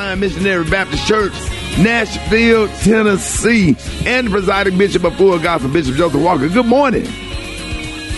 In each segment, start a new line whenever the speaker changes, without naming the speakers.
Missionary Baptist Church, Nashville, Tennessee, and the presiding bishop of Full Gospel, Bishop Joseph Walker. Good morning.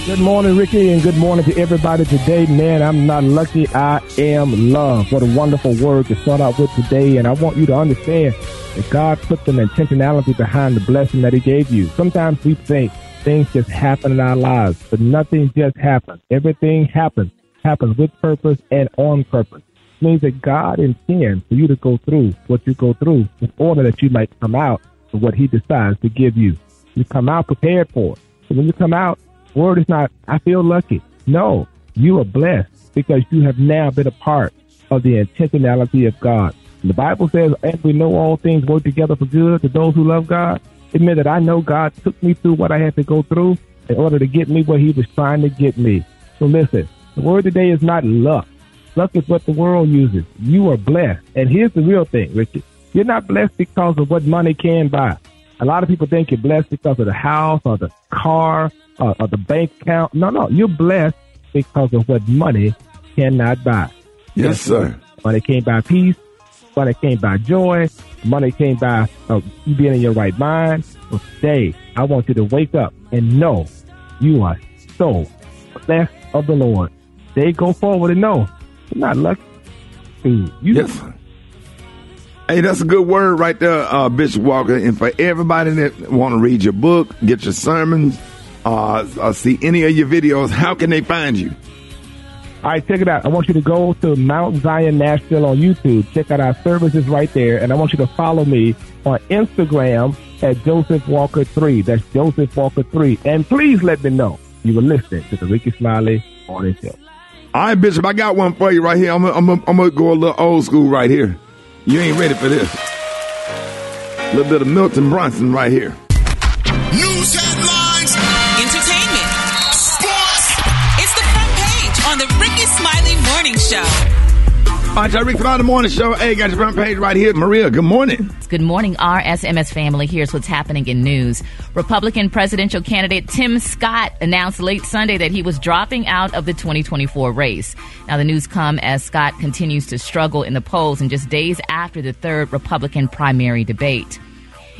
Good morning, Rickey, and good morning to everybody today. Man, I'm not lucky. I am loved. What a wonderful word to start out with today. And I want you to understand that God put some intentionality behind the blessing that He gave you. Sometimes we think things just happen in our lives, but nothing just happens. Everything happens, happens with purpose and on purpose means that God intends for you to go through what you go through in order that you might come out of what He decides to give you. You come out prepared for it. So when you come out, word is not, I feel lucky. No, you are blessed because you have now been a part of the intentionality of God. And the Bible says, and we know all things work together for good to those who love God. It meant that I know God took me through what I had to go through in order to get me where He was trying to get me. So listen, the word today is not luck. Luck is what the world uses. You are blessed. And here's the real thing, Richard. You're not blessed because of what money can buy. A lot of people think you're blessed because of the house or the car or, or the bank account. No, no. You're blessed because of what money cannot buy.
Yes, sir.
Money can't buy peace. Money can't buy joy. Money can't buy uh, being in your right mind. So today, I want you to wake up and know you are so blessed of the Lord. They go forward and know not lucky. Dude, you
yes. Hey, that's a good word right there, uh, Bishop Walker. And for everybody that want to read your book, get your sermons, uh, uh, see any of your videos, how can they find you?
All right, check it out. I want you to go to Mount Zion Nashville on YouTube. Check out our services right there. And I want you to follow me on Instagram at Joseph Walker 3. That's Joseph Walker 3. And please let me know you were listening to the Rickey Smiley Morning Show.
All right, Bishop, I got one for you right here. I'm gonna go a little old school right here. You ain't ready for this. A little bit of Milton Brunson right here. All right, y'all, Rick on the morning show. Hey, got your front page right here. Maria, good morning.
Good morning, RSMS family. Here's what's happening in news. Republican presidential candidate Tim Scott announced late Sunday that he was dropping out of the 2024 race. Now, the news come as Scott continues to struggle in the polls and just days after the third Republican primary debate.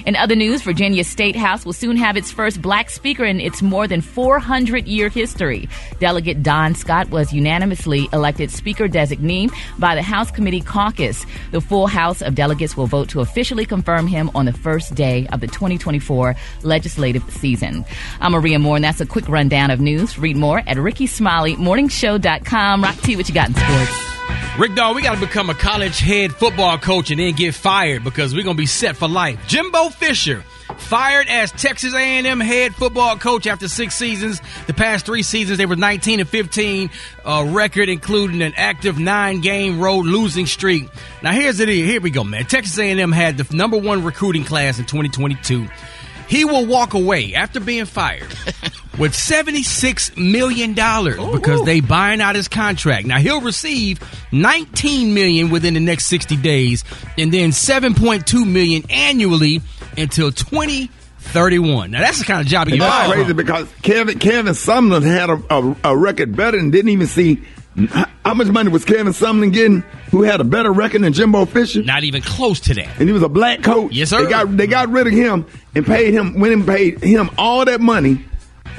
In other news, Virginia State House will soon have its first black speaker in its more than 400 year history. Delegate Don Scott was unanimously elected Speaker designee by the House Committee Caucus. The full House of Delegates will vote to officially confirm him on the first day of the 2024 legislative season. I'm Maria Moore, and that's a quick rundown of news. Read more at RickeySmileyMorningShow.com. Rock T, what you got in sports?
Rick Dog, we got to become a college head football coach and then get fired because we're going to be set for life. Jimbo Fisher fired as Texas A&M head football coach after six seasons. The past three seasons, they were 19 and 15, a record including an active nine-game road losing streak. Now here's it. Here we go, man. Texas A&M had the number one recruiting class in 2022. He will walk away after being fired with $76 million because they buying out his contract. Now he'll receive 19 million within the next 60 days and then 7.2 million annually until 2031. Now that's the kind of job he
That's crazy because Kevin Kevin Sumlin had a, a, a record better and didn't even see how much money was Kevin Sumlin getting? Who had a better record than Jimbo Fisher?
Not even close to that.
And he was a black coach.
Yes, sir.
They got they got rid of him and paid him went and paid him all that money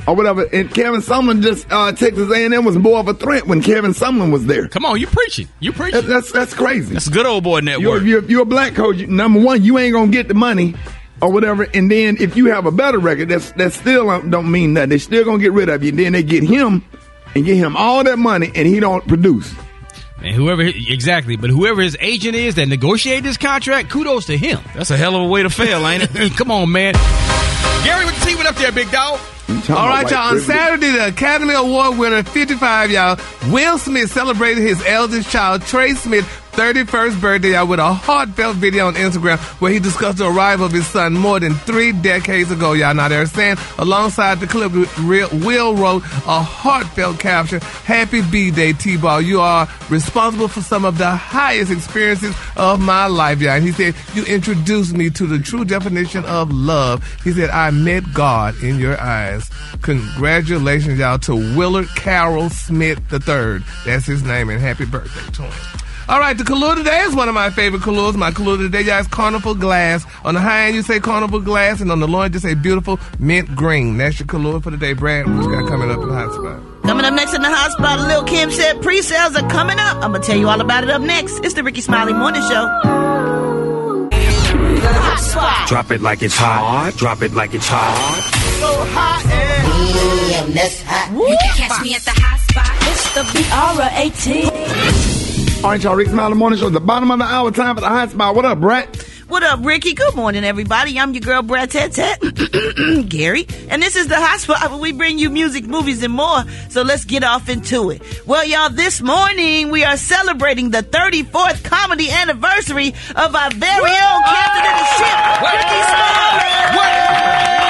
or whatever. And Kevin Sumlin just uh, Texas A&M was more of a threat when Kevin Sumlin was there.
Come on, you preaching? You preaching?
That, that's that's crazy.
That's good old boy network.
You're, you're, you're a black coach. Number one, you ain't gonna get the money or whatever. And then if you have a better record, that's that still don't mean nothing. They still gonna get rid of you. And then they get him and get him all that money, and he don't produce.
And whoever exactly, but whoever his agent is that negotiated this contract, kudos to him.
That's a hell of a way to fail, ain't it?
Come on, man. Gary, what you see? What up there, big dog?
All right, y'all. On Saturday, the Academy Award winner, 55, y'all, Will Smith celebrated his eldest child, Trey Smith, 31st birthday out with a heartfelt video on Instagram where he discussed the arrival of his son more than three decades ago. Y'all now they're saying alongside the clip, Will wrote a heartfelt caption, Happy B-Day, T-Ball. You are responsible for some of the highest experiences of my life, y'all. And he said, you introduced me to the true definition of love. He said, I met God in your eyes. Congratulations, y'all, to Willard Carroll Smith III. That's his name, and happy birthday to him. All right, the Kahlua today is one of my favorite Kahluas. My Kahlua today, y'all, is Carnival Glass. On the high end, you say Carnival Glass, and on the low end, you say beautiful mint green. That's your Kahlua for today, Brat. What's got coming up in the hot spot?
Coming up next in the hot spot, Lil Kim said pre-sales are coming up. I'm gonna tell you all about it up next. It's the Rickey Smiley Morning Show.
hot spot. Drop it like it's hot. Drop it like it's hot.
So hot and
damn, that's hot. You can catch me at the hot spot.
It's the BR18.
All right, y'all. Rick Smiley Morning Show. The bottom of the hour. Time for the hot spot. What up, Brat?
What up, Rickey? Good morning, everybody. I'm your girl, Brad Tet Tet, Gary, and this is the hot spot where we bring you music, movies, and more. So let's get off into it. Well, y'all, this morning we are celebrating the 34th comedy anniversary of our very own captain of the ship, Rickey Smiley.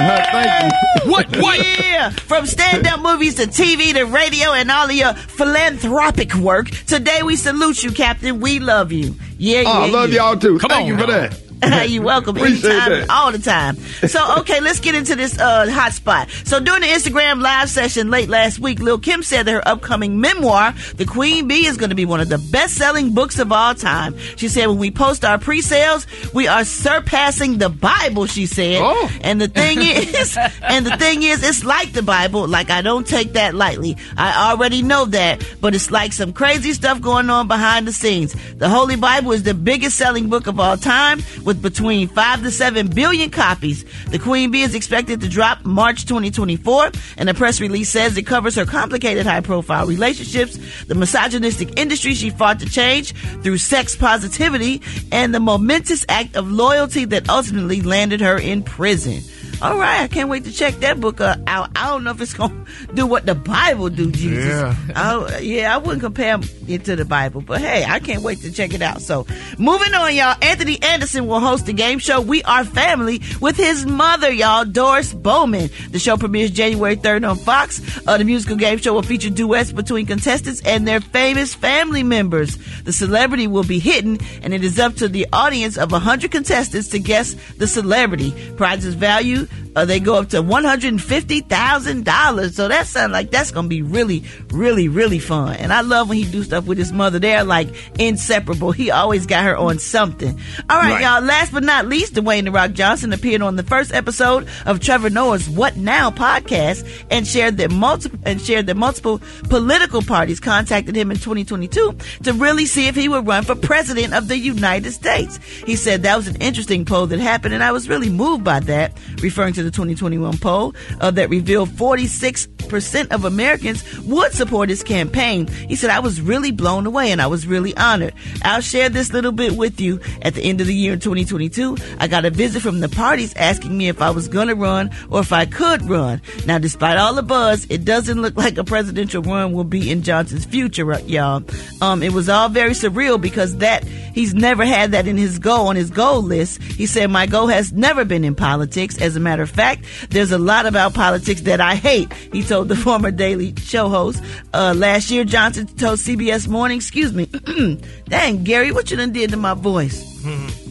What? What?
thank
you. What? What?
Yeah. From stand-up movies to TV to radio and all of your philanthropic work. Today we salute you, Captain. We love you. Yeah,
oh,
yeah.
love
yeah.
y'all too.
Come
Thank
on,
you for that.
You're welcome.
Appreciate
Anytime,
that.
all the time. So, okay, let's get into this uh, hot spot. So, during the Instagram live session late last week, Lil Kim said that her upcoming memoir, The Queen Bee, is going to be one of the best-selling books of all time. She said, when we post our pre-sales, we are surpassing the Bible. She said,
Oh.
and the thing is, and the thing is, it's like the Bible. Like I don't take that lightly. I already know that, but it's like some crazy stuff going on behind the scenes. The Holy Bible is the biggest selling book of all time, with between five to seven billion copies. The Queen Bee is expected to drop March 2024, and the press release says it covers her complicated, high-profile relationships, the misogynistic industry she fought to change through sex positivity, and the momentous act of loyalty that ultimately landed her in prison. All right, I can't wait to check that book uh, out. I don't know if it's gonna do what the Bible do, Jesus.
Yeah.
I, yeah, I wouldn't compare it to the Bible, but hey, I can't wait to check it out. So, moving on, y'all. Anthony Anderson will host the game show We Are Family with his mother, y'all, Doris Bowman. The show premieres January 3rd on Fox. Uh, the musical game show will feature duets between contestants and their famous family members. The celebrity will be hidden, and it is up to the audience of 100 contestants to guess the celebrity. Prizes value uh, they go up to one hundred and fifty thousand dollars. So that sounds like that's gonna be really, really, really fun. And I love when he do stuff with his mother. They're like inseparable. He always got her on something. All right,
Right.
y'all. Last but not least, Dwayne the Rock Johnson appeared on the first episode of Trevor Noah's What Now podcast and shared that multiple and shared that multiple political parties contacted him in 2022 to really see if he would run for president of the United States. He said that was an interesting poll that happened, and I was really moved by that, referring to the 2021 poll uh, that revealed 46% of Americans would support his campaign. He said, I was really blown away and I was really honored. I'll share this little bit with you at the end of the year in 2022. I got a visit from the parties asking me if I was going to run or if I could run. Now, despite all the buzz, it doesn't look like a presidential run will be in Johnson's future, y'all. Um, it was all very surreal because that he's never had that in his goal on his goal list. He said, "My goal has never been in politics. As a matter of fact, there's a lot about politics that I hate." He told the former Daily Show host uh, last year. Johnson told CBS Morning, "Excuse me, dang Gary, what you done did to my voice."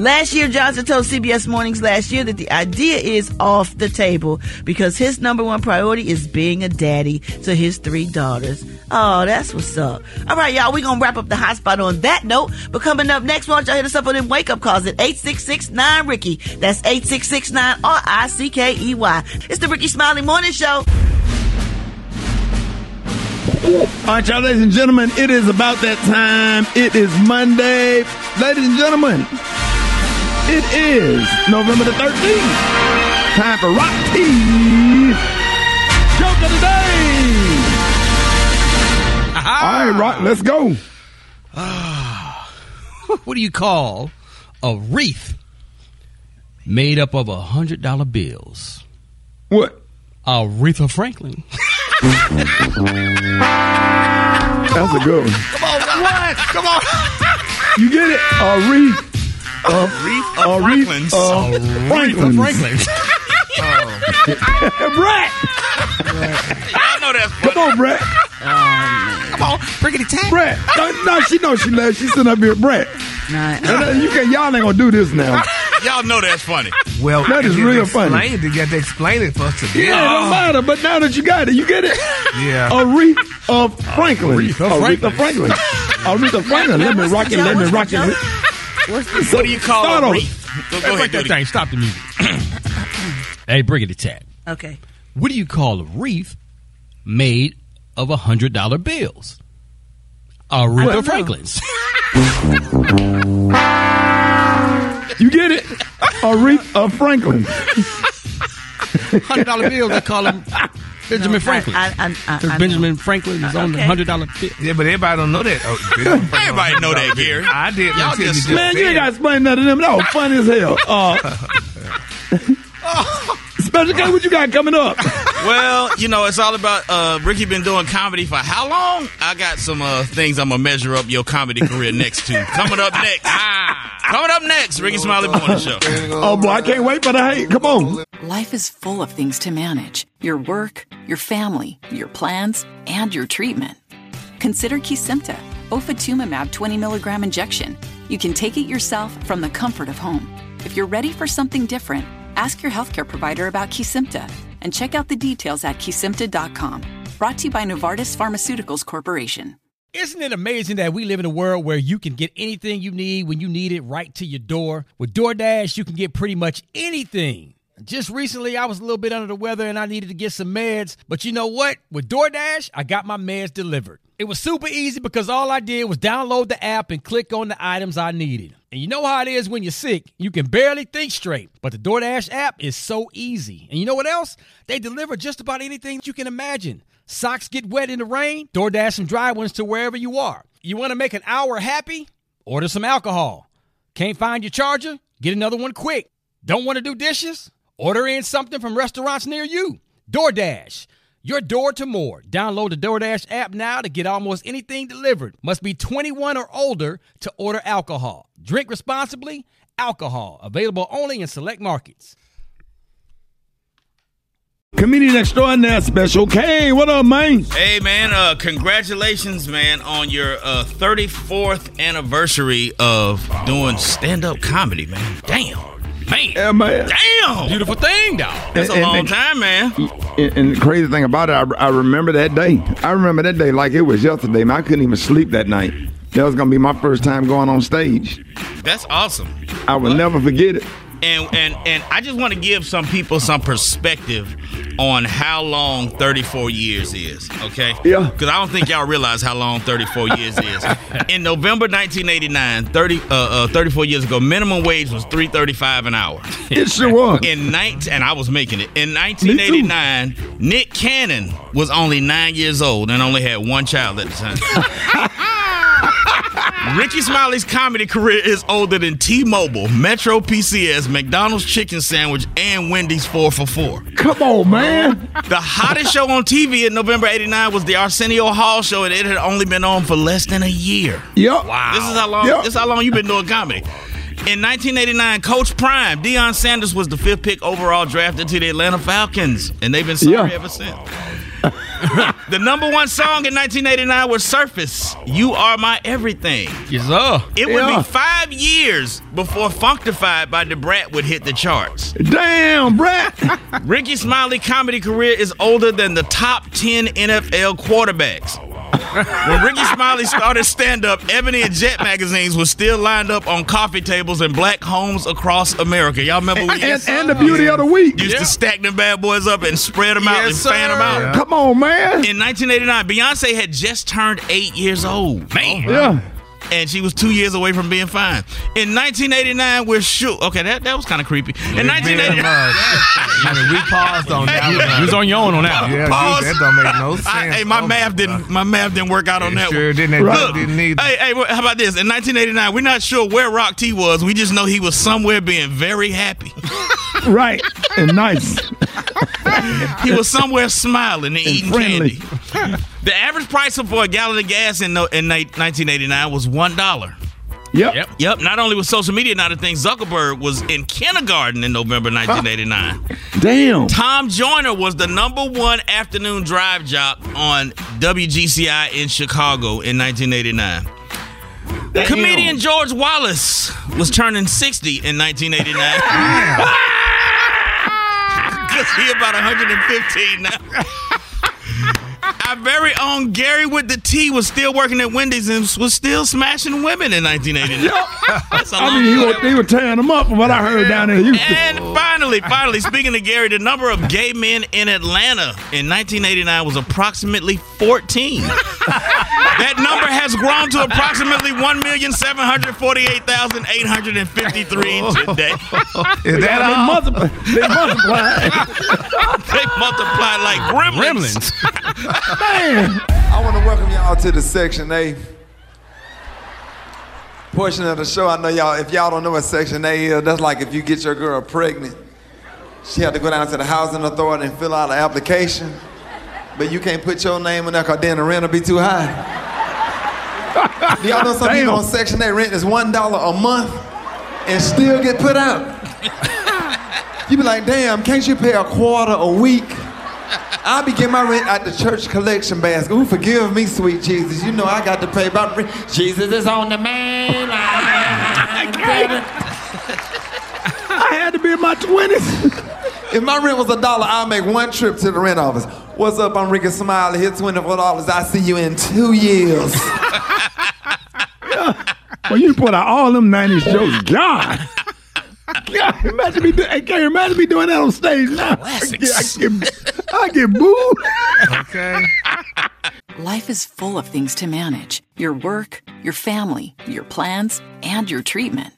Last year, Johnson told CBS Mornings last year that the idea is off the table because his number one priority is being a daddy to his three daughters. Oh, that's what's up. All right, y'all, we gonna wrap up the hot spot on that note. But coming up next, why don't y'all hit us up on them wake up calls at 8669 Rickey. That's 8669 R I C K E Y. It's the Rickey Smiley Morning Show.
All right, y'all, ladies and gentlemen, it is about that time. It is Monday. Ladies and gentlemen, it is November the 13th. Time for Rock Tease. All right, Rock, let's go.
what do you call a wreath made up of a hundred dollar bills?
What?
Aretha Franklin.
That's a good one.
Come on, what? Come on.
You get it? Aretha. Uh,
Aretha
Franklin's. Uh,
Aretha
Franklin's.
Franklin.
Brat.
I know that's
Come on, Brat.
Come on, Brickety Tag.
Brat. No, no, she knows she left. She's sitting up here. Brat.
Nah,
No, no, uh, you can, y'all ain't gonna do this now.
Y'all know that's funny. Well,
That is real
explained
funny.
it. You got to explain it for us today.
Yeah, it don't oh. matter. But now that you got it, you get it.
Yeah.
Aretha of Franklin.
Aretha
Aretha Franklin. Aretha Franklin. Let me rock it. Let me rock it.
What do you call
Start
a
over.
wreath? Go, go ahead,
that thing. Stop the music. hey, Briggity Tat.
Okay.
What do you call a wreath made of a hundred dollar bills? Aretha. Franklin's.
You get it? Aretha of Franklin.
hundred dollar bills. They call him Benjamin
No,
Franklin.
I, I, I, I,
Because
I
Benjamin Franklin is on the hundred dollar bill.
Yeah, but everybody don't know that. Oh,
Everybody know that, Gary.
I did.
Y'all just-
Man, you ain't got to explain that to them. That was funny as hell. Uh, Special K, what you got coming up?
Well, you know, it's all about uh Rickey been doing comedy for how long? I got some uh things I'm gonna measure up your comedy career next to. Coming up next. Coming up next, Rickey Smiley Morning Show.
Oh, boy, I can't wait for the hate. Come on.
Life is full of things to manage your work, your family, your plans, and your treatment. Consider Kesimpta, ofatumumab 20 milligram injection. You can take it yourself from the comfort of home. If you're ready for something different, ask your healthcare provider about Kesimpta and check out the details at kesimpta.com. Brought to you by Novartis Pharmaceuticals Corporation.
Isn't it amazing that we live in a world where you can get anything you need when you need it right to your door? With DoorDash, you can get pretty much anything. Just recently, I was a little bit under the weather and I needed to get some meds. But you know what? With DoorDash, I got my meds delivered. It was super easy because all I did was download the app and click on the items I needed. And you know how it is when you're sick, you can barely think straight. But the DoorDash app is so easy. And you know what else? They deliver just about anything you can imagine. Socks get wet in the rain, DoorDash some dry ones to wherever you are. You want to make an hour happy? Order some alcohol. Can't find your charger? Get another one quick. Don't want to do dishes? Order in something from restaurants near you. DoorDash. Your door to more. Download the DoorDash app now to get almost anything delivered. Must be 21 or older to order alcohol. Drink responsibly. Alcohol available only in select markets.
Comedian extraordinaire Special K. What up, man?
Hey man, uh congratulations man on your uh 34th anniversary of doing stand-up comedy, man. Damn. Man.
Yeah, man.
Damn.
Beautiful thing, dog.
That's a long
and-
time, man.
And, and the crazy thing about it, I, I remember that day. I remember that day like it was yesterday, man. I couldn't even sleep that night. That was gonna be my first time going on stage.
That's awesome.
I will never forget it.
And and and I just want to give some people some perspective on how long 34 years is, okay?
Yeah.
Because I don't think y'all realize how long 34 years is. In November 1989, 30 uh, uh 34 years ago, minimum wage was 3.35 an hour.
It sure was.
In 19 and I was making it. In 1989, Nick Cannon was only 9 years old and only had one child at the time. Rickey Smiley's comedy career is older than T-Mobile, Metro PCS, McDonald's chicken sandwich, and Wendy's 4 for 4.
Come on, man.
The hottest show on TV in November 89 was the Arsenio Hall show, and it had only been on for less than a year.
Yep.
Wow. This is how long
Yep.
this is how long you've been doing comedy. In 1989, Coach Prime, Deion Sanders was the fifth pick overall drafted to the Atlanta Falcons, and they've been sorry
Yeah.
ever since. The number one song in 1989 was Surface, You Are My Everything.
Yes, sir.
It would
Yeah.
be five years before Funkdafied by Da Brat would hit the charts.
Damn, Brat.
Rickey Smiley comedy career is older than the top 10 NFL quarterbacks. When Rickey Smiley started stand up, Ebony and Jet magazines were still lined up on coffee tables in black homes across America. Y'all remember we
and, and the beauty of the week.
used to stack them bad boys up and spread them out and
Yes,
fan them
sir.
out?
Come on, man.
In 1989, Beyonce had just turned eight years old. Man.
Yeah.
And she was two years away from being fine. In 1989, we're sure. Okay, that, that was kind of creepy. In 1989,
I mean, we paused on that one.
You was on your own on that.
Yeah,
Pause.
that don't make no sense.
I, hey, my
Oh,
math didn't. My math didn't work out on
It
that
sure
one.
didn't. That
Look,
didn't need-
Hey, hey, how about this? In 1989, we're not sure where Rock T was. We just know he was somewhere being very happy.
Right. And nice.
he was somewhere smiling and, eating
friendly.
candy. the average price for a gallon of gas in, in 1989 was one dollar.
Yep.
Yep.
Yep. Not only was social media not a thing, Zuckerberg was in kindergarten in November 1989.
Damn.
Tom Joyner was the number one afternoon drive jock on WGCI in Chicago in 1989. Comedian George Wallace was turning 60 in 1989. Because he about 115 now. Our very own Gary with the T was still working at Wendy's and was still smashing women in 1989. That's a
I
long
mean, he was, they were tearing them up from what I heard down in Houston.
And finally, finally, speaking of Gary, the number of gay men in Atlanta in 1989 was approximately 14. that number has grown to approximately 1,748,853 today.
Is that
they,
all?
multiply, they multiplied.
they multiplied like gremlins.
Man.
I want to welcome y'all to the Section A portion of the show. I know y'all, if y'all don't know what Section A is, that's like if you get your girl pregnant, she had to go down to the housing authority and fill out an application, but you can't put your name in there because then the rent will be too high. Do y'all know some
Damn.
people on Section A rent is $1 a month and still get put out? You be like, damn, can't you pay a quarter a week? I'll be getting my rent at the church collection basket. Ooh, forgive me, sweet Jesus. You know I got to pay about rent. Jesus is on the main line.
I had to be in my 20s.
If my rent was a dollar, I'd make one trip to the rent office. What's up? I'm Rickey Smiley. Here, $24. I see you in two years.
Well, you put out all them 90s jokes. God. God, imagine me, do- hey, Gary, imagine me doing that on stage now.
Classics.
I get, I get booed.
Okay.
Life is full of things to manage your work, your family, your plans, and your treatment.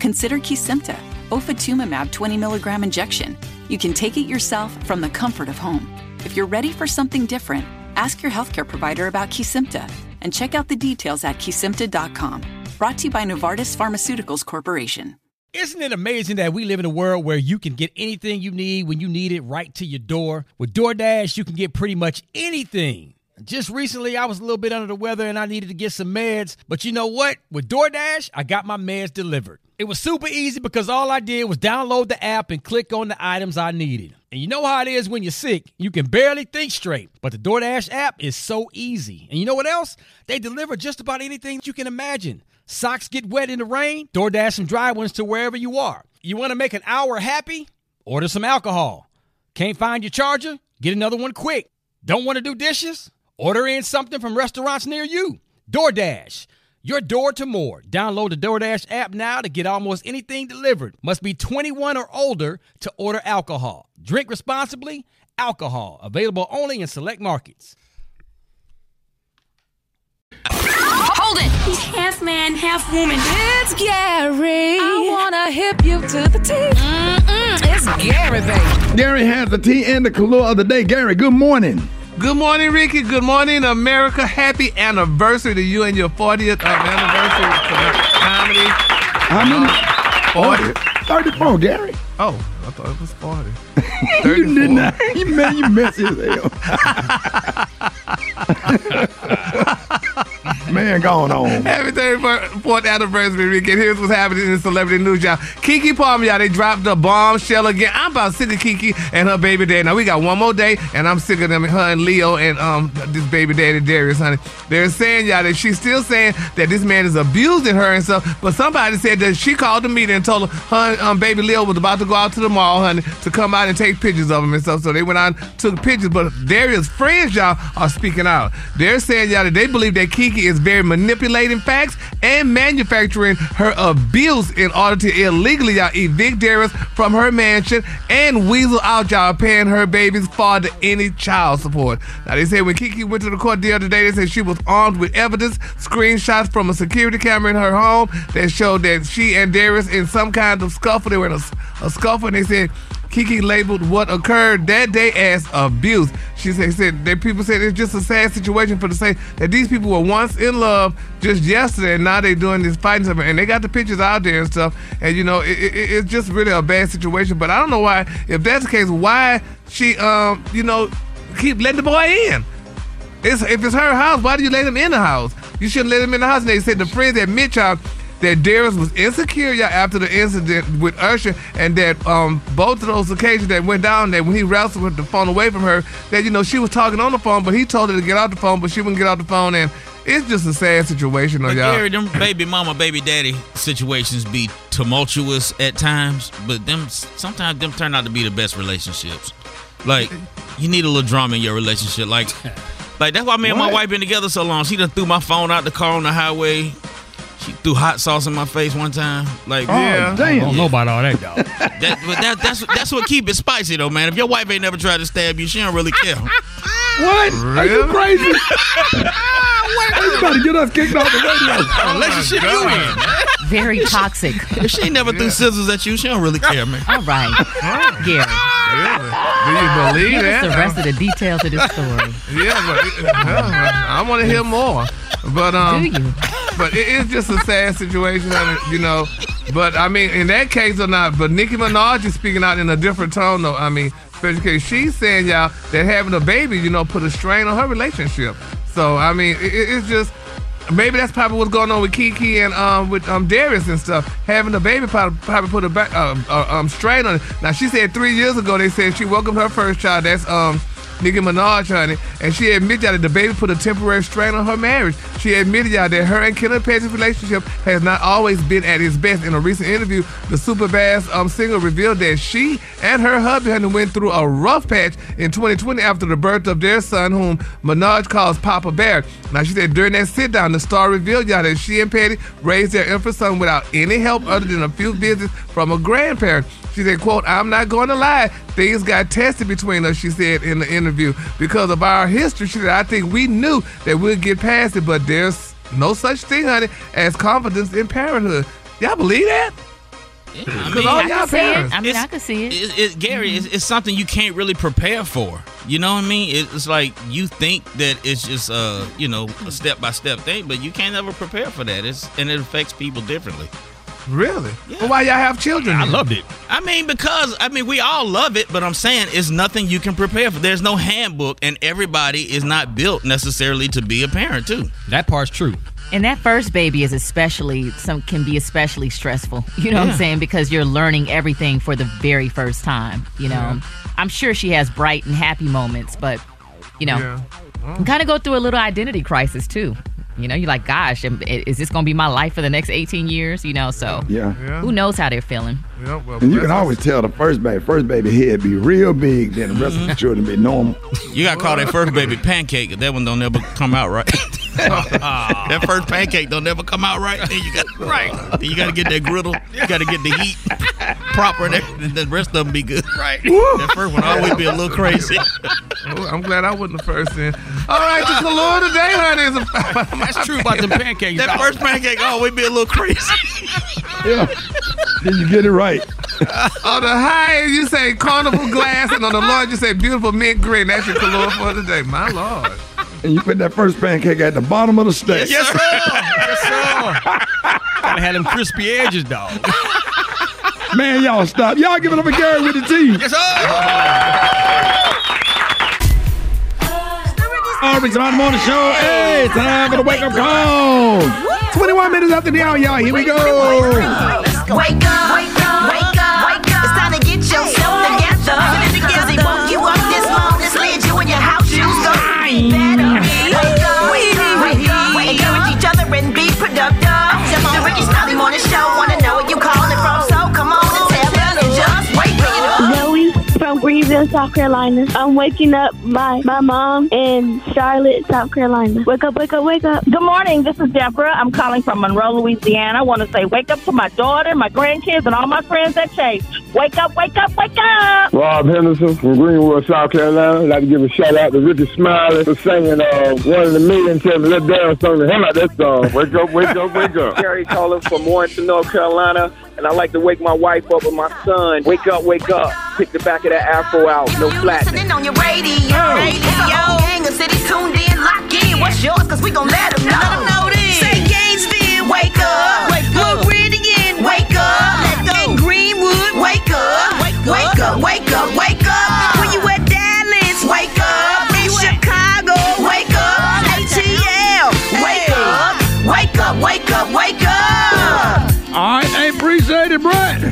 Consider Kesimpta, ofatumumab 20 milligram injection. You can take it yourself from the comfort of home. If you're ready for something different, ask your healthcare provider about Kesimpta and check out the details at kesimpta.com. Brought to you by Novartis Pharmaceuticals Corporation.
Isn't it amazing that we live in a world where you can get anything you need when you need it right to your door? With DoorDash, you can get pretty much anything. Just recently, I was a little bit under the weather and I needed to get some meds. But you know what? With DoorDash, I got my meds delivered. It was super easy because all I did was download the app and click on the items I needed. And you know how it is when you're sick, you can barely think straight. But the DoorDash app is so easy. And you know what else? They deliver just about anything you can imagine. Socks get wet in the rain, DoorDash some dry ones to wherever you are. You want to make an hour happy? Order some alcohol. Can't find your charger? Get another one quick. Don't want to do dishes? Order in something from restaurants near you. DoorDash. Your door to more. Download the DoorDash app now to get almost anything delivered. Must be 21 or older to order alcohol. Drink responsibly. Alcohol available only in select markets.
Hold it. He's half man, half woman. It's Gary. I wanna hip you to the T. Mm-mm, it's Gary, baby.
Gary has the tea and the color of the day. Gary, good morning.
Good morning, Rickey. Good morning, America. Happy anniversary to you and your 40th uh, anniversary comedy.
How many?
40.
34, Gary.
Oh, I thought it was 40.
You did not. You, man, you messy as hell. Man, going on.
Happy 34th anniversary. And here's what's happening in celebrity news, y'all. Keke Palmer, y'all, they dropped a bombshell again. I'm about sick of Keke and her baby daddy. Now, we got one more day, and I'm sick of them, her and Leo and um this baby daddy, Darius, honey. They're saying, y'all, that she's still saying that this man is abusing her and stuff, but somebody said that she called the meeting and told her her um, baby Leo was about to go out to the mall, honey, to come out and take pictures of him and stuff. So they went out took pictures, but Darius' friends, y'all, are speaking out. They're saying, y'all, that they believe that Keke is very manipulating facts and manufacturing her abuse in order to illegally, y'all, evict Darius from her mansion and weasel out, y'all, paying her baby's father any child support. Now, they say when Keke went to the court the other day, they said she was armed with evidence, screenshots from a security camera in her home that showed that she and Darius in some kind of scuffle. They were in a, a scuffle, and they said Keke labeled what occurred that day as abuse. She said, said that people said it's just a sad situation for the say that these people were once in love just yesterday and now they're doing this fighting stuff and they got the pictures out there and stuff and you know it, it, it's just really a bad situation. But I don't know why if that's the case why she um you know keep letting the boy in. It's, if it's her house, why do you let him in the house? You shouldn't let him in the house. And they said the friends admit y'all that Darius was insecure y'all after the incident with Usher, and that um, both of those occasions that went down that when he wrestled with the phone away from her, that you know she was talking on the phone, but he told her to get off the phone, but she wouldn't get off the phone, and it's just a sad situation, though, y'all.
Gary, them baby mama, baby daddy situations be tumultuous at times, but them sometimes them turn out to be the best relationships. Like you need a little drama in your relationship. Like, like that's why me and my wife been together so long. She done threw my phone out the car on the highway. She threw hot sauce in my face one time. Like,
Oh,
yeah,
damn. I don't know about all that, dog.
That, but that, that's that's what keep it spicy though, man. If your wife ain't never tried to stab you, she don't really care.
What? Are you crazy? you about to get us kicked off the radio.
Oh, Relationship you in.
Very toxic.
If she never threw scissors at you, she don't really care, man.
All right, Gary.
Do you believe
Give
that?
the rest of the details of this story.
Yeah, but uh, I want to hear more. But um,
Do you?
But it is just a sad situation, you know. But I mean, in that case or not. But Nicki Minaj is speaking out in a different tone, though. I mean, especially 'cause she's saying y'all that having a baby, you know, put a strain on her relationship. So I mean, it- it's just. Maybe that's probably what's going on with Keke and um, with um, Darius and stuff. Having a baby probably, probably put a back, uh, uh, um, strain on it. Now she said three years ago they said she welcomed her first child. That's um, Nicki Minaj, honey, and she admitted that the baby put a temporary strain on her marriage. She admitted y'all that her and Kenneth Petty's relationship has not always been at its best. In a recent interview, the Super Bass um, singer revealed that she and her hubby honey, went through a rough patch in 2020 after the birth of their son, whom Minaj calls Papa Bear. Now she said during that sit down, the star revealed y'all that she and Petty raised their infant son without any help other than a few visits from a grandparent. She said, quote, I'm not going to lie. Things got tested between us, she said in the interview. Because of our history, she said, I think we knew that we'd get past it, but there's no such thing, honey, as confidence in parenthood. Y'all believe that? Because all
I
y'all
can see it.
parents.
I mean, I can see it.
It, it, Gary, it's, it's something you can't really prepare for. You know what I mean? It's like you think that it's just uh, you know, a step by step thing, but you can't ever prepare for that. It's and it affects people differently.
Really? Well, why y'all have children?
I
then?
loved it.
I mean, because I mean, we all love it, but I'm saying it's nothing you can prepare for. There's no handbook, and everybody is not built necessarily to be a parent too.
That part's true.
And that first baby is especially some can be especially stressful. You know what I'm saying? Because you're learning everything for the very first time. You know,
Yeah.
I'm sure she has bright and happy moments, but you know,
Yeah.
kind of go through a little identity crisis too. You know, you're like, gosh, is this going to be my life for the next 18 years? You know, so
Yeah.
Yeah.
who knows how they're feeling?
Yeah, well,
And you can always tell the first baby, first baby head be real big, then the rest of the mm-hmm. children be normal.
You gotta call that first baby pancake. That one don't never come out right. that first pancake don't never come out right. Then you got right. Then you gotta get that griddle. You gotta get the heat proper, and that- the rest of them be good. Right. That first one always be a little crazy.
I'm glad I wasn't the first in. All right, the color today, honey, is a,
That's true about the pancakes.
That first pancake always be a little crazy.
Yeah. then you get it right.
on the high you say carnival glass, and on the low you say beautiful mint green. That's your color for today. My lord.
And you put that first pancake at the bottom of the steak.
Yes, sir.
yes, sir. Gotta have them crispy edges, dog.
Man, y'all stop. Y'all give it up for Gary with the T.
Yes, sir.
All right, on the morning show. Hey, time for the wake up call. 21 minutes after the hour, y'all. Here we go.
Wake up, wake up, wake up.
Greenville, South Carolina. I'm waking up my, my mom in Charlotte, South Carolina. Wake up, wake up, wake up.
Good morning. This is Deborah. I'm calling from Monroe, Louisiana. I want to say wake up to my daughter, my grandkids, and all my friends at Chase. Wake up, wake up, wake up.
Rob Henderson from Greenwood, South Carolina. I'd like to give a shout out to Rickey Smiley for singing uh, one of the million tell me let down song to him out that song. Wake up, wake up, wake up.
Gary calling from Warrenton, North Carolina, and I like to wake my wife up with my son. Wake up, wake up. pick the back of that afro out. No flat.
Listening on your radio. radio. Gang of cities tuned in, lock in. What's yours? Cause we gon' let them know. Let them know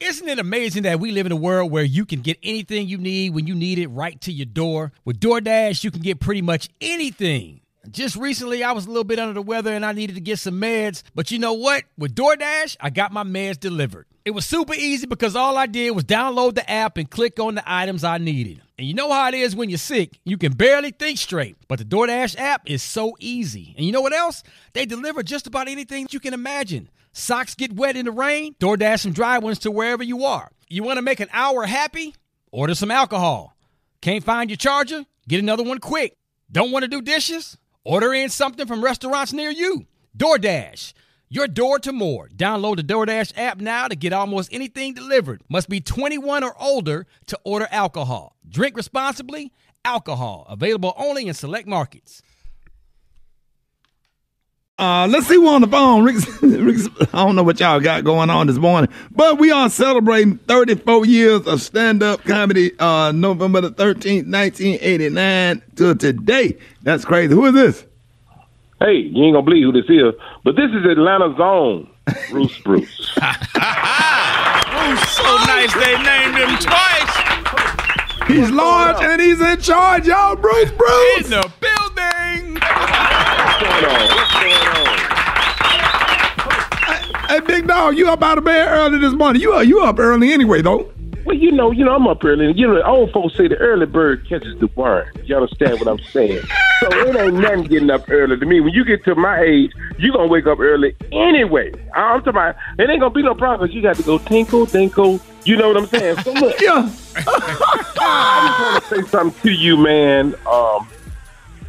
Isn't it amazing that we live in a world where you can get anything you need when you need it right to your door? With DoorDash, you can get pretty much anything. Just recently, I was a little bit under the weather and I needed to get some meds. But you know what? With DoorDash, I got my meds delivered. It was super easy because all I did was download the app and click on the items I needed. And you know how it is when you're sick, you can barely think straight. But the DoorDash app is so easy. And you know what else? They deliver just about anything you can imagine. Socks get wet in the rain, DoorDash some dry ones to wherever you are. You want to make an hour happy? Order some alcohol. Can't find your charger? Get another one quick. Don't want to do dishes? Order in something from restaurants near you. DoorDash. Your door to more. Download the DoorDash app now to get almost anything delivered. Must be 21 or older to order alcohol. Drink responsibly. Alcohol available only in select markets.
Uh, let's see who on the phone. Rick, Rick, I don't know what y'all got going on this morning, but we are celebrating 34 years of stand-up comedy. Uh, November the 13th, 1989 to today. That's crazy. Who is this?
Hey, you ain't gonna believe who this is, but this is Atlanta's own Bruce Bruce.
so nice they named him twice.
He's large and he's in charge, y'all. Bruce Bruce
in the building.
What's going on?
Hey, big dog, you up out of bed early this morning? You you up early anyway, though.
Well, you know, you know, I'm up early. You know, old folks say the early bird catches the worm. You understand what I'm saying? So it ain't nothing getting up early to me. When you get to my age, you gonna wake up early anyway. I'm talking about it ain't gonna be no problem you got to go tinkle, tinkle. You know what I'm saying? So look,
yeah.
I just want to say something to you, man. Um,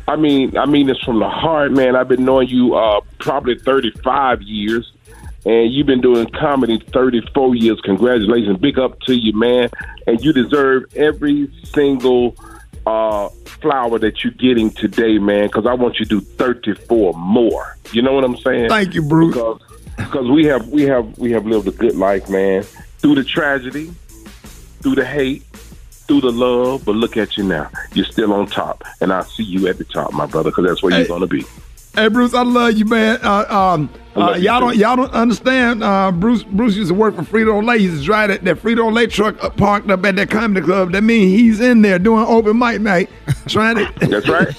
I mean, I mean this from the heart, man. I've been knowing you uh, probably 35 years, and you've been doing comedy 34 years. Congratulations, big up to you, man. And you deserve every single uh, flower that you're getting today, man. Because I want you to do 34 more. You know what I'm saying?
Thank you, Bruce.
Because because we have we have we have lived a good life, man. Through the tragedy, through the hate, through the love, but look at you now. You're still on top, and I see you at the top, my brother, because that's where
Hey.
you're gonna be.
Hey Bruce, I love you, man. Uh, um,
I
uh,
you
y'all
too.
don't y'all don't understand. Uh, Bruce Bruce used to work for Frito Lay. He used to drive that, that Frito Lay truck uh, parked up at that comedy club. That means he's in there doing open mic night, trying to.
That's right.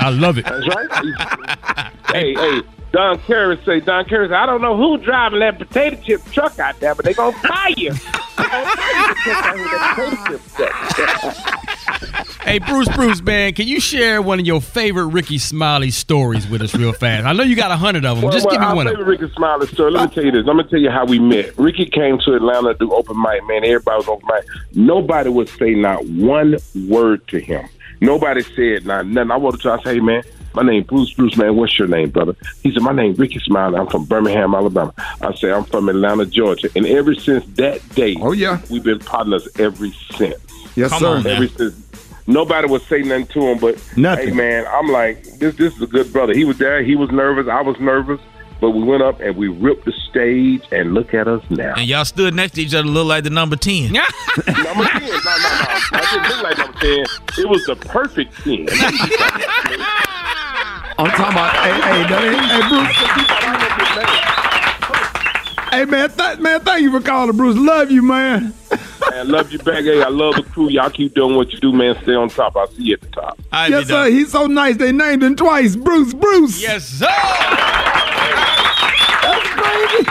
I love it.
That's right. hey, hey, Don Karras say, Don Karras, say, I don't know who driving that potato chip truck out there, but they gonna fire you. They gonna fire you
Hey, Bruce, Bruce, man, can you share one of your favorite Rickey Smiley stories with us real fast? I know you got a hundred of them.
Well,
Just
well,
give me one of
favorite
them.
Rickey Smiley story. Let me uh, tell you this. I'm gonna tell you how we met. Rickey came to Atlanta to do open mic. Man, everybody was open mic. Nobody would say not one word to him. Nobody said not nothing. I wanted to. I say, hey man, my name Bruce. Bruce, man, what's your name, brother? He said, my name Rickey Smiley. I'm from Birmingham, Alabama. I said, I'm from Atlanta, Georgia. And ever since that day,
oh yeah,
we've been partners ever since.
Yes, Come sir. on.
Ever since. Nobody would say nothing to him, but
Nothing.
hey, man, I'm like, this. This is a good brother. He was there. He was nervous. I was nervous, but we went up and we ripped the stage. And look at us now.
And y'all stood next to each other, look like the number 10.
number ten. No, no, no. I didn't look like number ten. It was the perfect ten.
I'm talking about. Hey, hey, that hey, Bruce. Hey man, th- man, thank you for calling, Bruce. Love you, man.
Man, love you back. Hey, I love the crew. Y'all keep doing what you do, man. Stay on top. I'll see you at the top.
yes, sir. He's so nice. They named him twice, Bruce. Bruce.
Yes, sir.
That's crazy.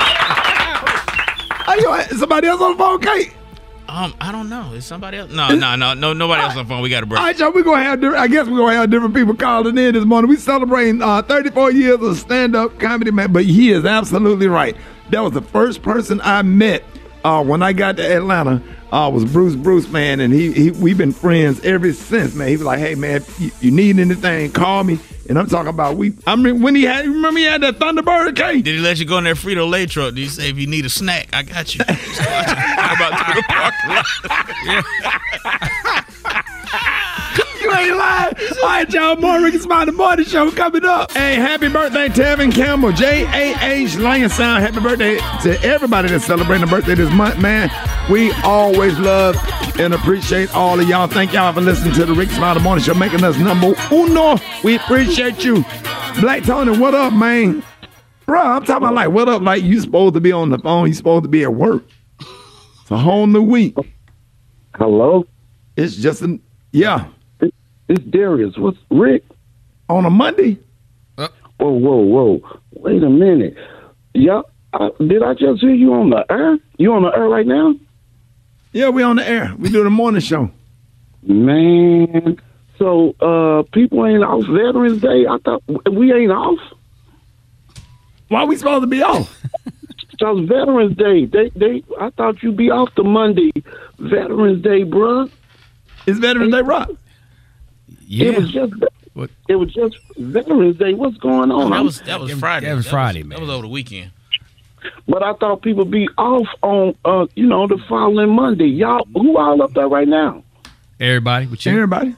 Are you somebody else on the phone, Kate?
Um, I don't know. Is somebody else? No, no, no, no. Nobody else on the phone. We got a break.
All right, y'all. We're gonna have. Different, I guess we're gonna have different people calling in this morning. We celebrating uh, 34 years of stand-up comedy, man. But he is absolutely right. That was the first person I met uh, when I got to Atlanta. Uh, was Bruce Bruce, man, and he, he we've been friends ever since, man. He was like, "Hey, man, you, you need anything, call me." And I'm talking about we. I mean, when he had, remember he had that Thunderbird cake.
Did he let you go in that Frito Lay truck? Did he say if you need a snack, I got you? How about through the parking lot?
You ain't lying. All right, y'all. More Rickey Smiley Morning Show coming up. Hey, happy birthday, Tevin Campbell, J A H Lion Sound. Happy birthday to everybody that's celebrating a birthday this month, man. We always love and appreciate all of y'all. Thank y'all for listening to the Rickey Smiley Morning Show, making us number uno. We appreciate you. Black Tony, what up, man? Bro, I'm talking about like, what up? Like, you supposed to be on the phone. You supposed to be at work. It's a whole new week.
Hello?
It's just an, yeah.
It's Darius. What's Rick?
On a Monday?
Whoa, whoa, whoa. Wait a minute. Yeah, uh, did I just hear you on the air? You on the air right now?
Yeah, we on the air. We do the morning show.
Man, so uh people ain't off Veterans Day. I thought we ain't off.
Why we supposed to be off?
Because Veterans Day. They they I thought you'd be off the Monday. Veterans Day, bruh.
It's Veterans Day, right?
It was just it was just Veterans Day. What's going on?
that was that was Friday.
that was Friday, man.
That was over the weekend.
But I thought people be off on uh you know the following Monday. Y'all who all up there right now?
Everybody, with you.
Everybody.